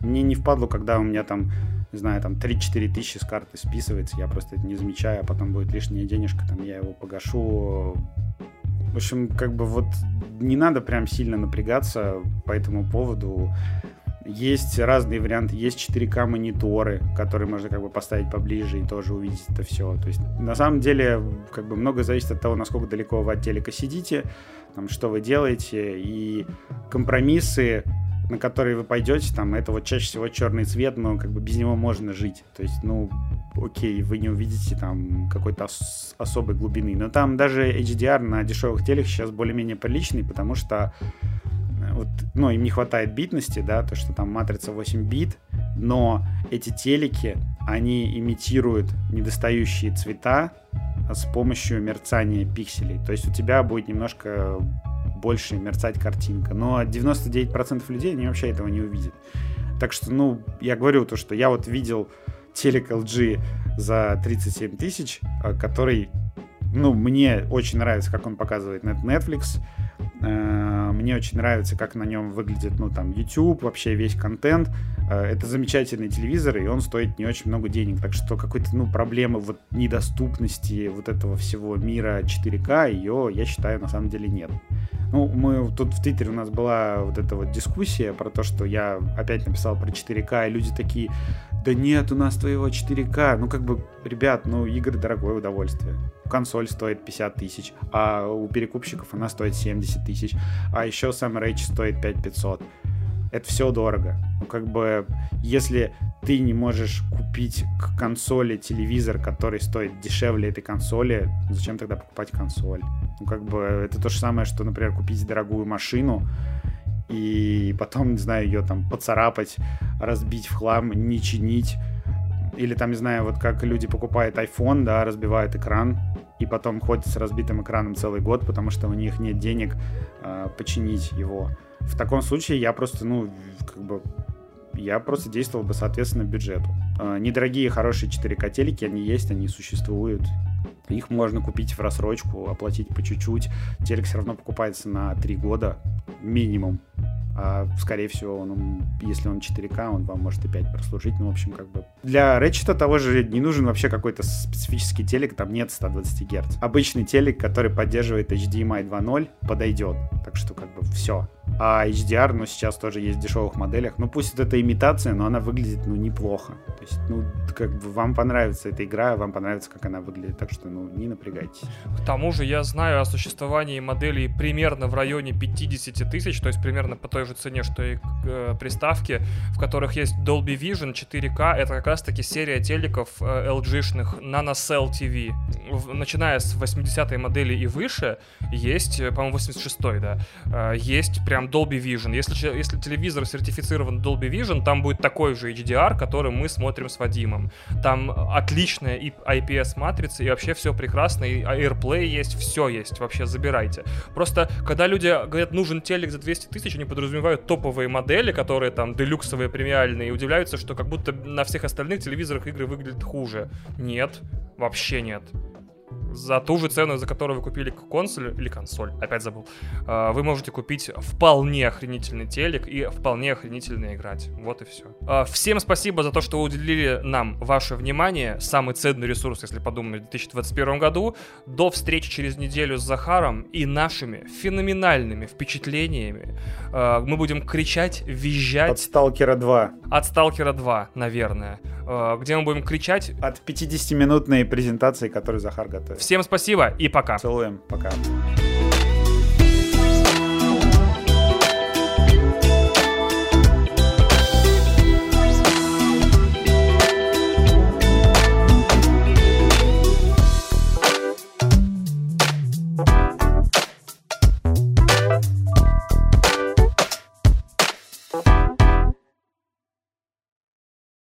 мне не впадло, когда у меня там, не знаю, там 3-4 тысячи с карты списывается, я просто это не замечаю, а потом будет лишняя денежка, там я его погашу. В общем, как бы вот не надо прям сильно напрягаться по этому поводу. Есть разные варианты, есть 4К мониторы, которые можно как бы поставить поближе и тоже увидеть это все. То есть на самом деле как бы много зависит от того, насколько далеко вы от телека сидите, там, что вы делаете, и компромиссы, на которые вы пойдете, там, это вот чаще всего черный цвет, но как бы без него можно жить. То есть, ну, окей, вы не увидите там какой-то ос- особой глубины. Но там даже HDR на дешевых телек сейчас более-менее приличный, потому что вот, ну, им не хватает битности, да, то, что там матрица 8 бит, но эти телеки, они имитируют недостающие цвета с помощью мерцания пикселей. То есть у тебя будет немножко больше мерцать картинка. Но 99% людей, они вообще этого не увидят. Так что, ну, я говорю то, что я вот видел телек LG за 37 тысяч, а, который, ну, мне очень нравится, как он показывает Netflix, мне очень нравится, как на нем выглядит, ну, там, YouTube, вообще весь контент. Э, это замечательный телевизор, и он стоит не очень много денег. Так что какой-то, ну, проблемы вот недоступности вот этого всего мира 4К, ее, я считаю, на самом деле нет. Ну, мы тут в Твиттере у нас была вот эта вот дискуссия про то, что я опять написал про 4К, и люди такие, да нет, у нас твоего 4К. Ну, как бы, ребят, ну, игры дорогое удовольствие. Консоль стоит 50 тысяч, а у перекупщиков она стоит 70 тысяч, а еще сам Rage стоит 5500. Это все дорого. Ну, как бы, если ты не можешь купить к консоли телевизор, который стоит дешевле этой консоли, зачем тогда покупать консоль? Ну, как бы, это то же самое, что, например, купить дорогую машину, и потом, не знаю, ее там поцарапать, разбить в хлам, не чинить. Или там, не знаю, вот как люди покупают iPhone, да, разбивают экран, и потом ходят с разбитым экраном целый год, потому что у них нет денег э, починить его. В таком случае я просто, ну, как бы, я просто действовал бы соответственно бюджету. Э, недорогие, хорошие 4К телеки, они есть, они существуют. Их можно купить в рассрочку, оплатить по чуть-чуть. Телек все равно покупается на 3 года минимум. А, скорее всего, он, если он 4К, он вам может и 5 прослужить. Ну, в общем, как бы... Для Ratchet того же не нужен вообще какой-то специфический телек, там нет 120 Гц. Обычный телек, который поддерживает HDMI 2.0, подойдет. Так что, как бы, все. А HDR, ну, сейчас тоже есть в дешевых моделях. Ну, пусть это имитация, но она выглядит, ну, неплохо. То есть, ну, как бы вам понравится эта игра, вам понравится, как она выглядит. Так что, ну, не напрягайтесь. К тому же я знаю о существовании моделей примерно в районе 50 тысяч, то есть примерно по той же цене, что и э, приставки, в которых есть Dolby Vision 4K. Это как раз-таки серия телеков э, LG-шных NanoCell TV. В, начиная с 80-й модели и выше, есть, э, по-моему, 86-й, да, э, есть прям Dolby Vision. Если, если телевизор сертифицирован Dolby Vision, там будет такой же HDR, который мы смотрим с Вадимом. Там отличная IPS-матрица, и вообще все прекрасно, и AirPlay есть, все есть, вообще забирайте. Просто, когда люди говорят, нужен телек за 200 тысяч, они подразумевают топовые модели, которые там делюксовые, премиальные, и удивляются, что как будто на всех остальных телевизорах игры выглядят хуже. Нет, вообще нет за ту же цену, за которую вы купили консоль или консоль, опять забыл, а, вы можете купить вполне охренительный телек и вполне охренительно играть. Вот и все. А, всем спасибо за то, что уделили нам ваше внимание. Самый ценный ресурс, если подумать, в 2021 году. До встречи через неделю с Захаром и нашими феноменальными впечатлениями. А, мы будем кричать, визжать. От Сталкера 2. От Сталкера 2, наверное. Где мы будем кричать. От 50-минутной презентации, которую Захар готовит. Всем спасибо и пока. Целуем. Пока.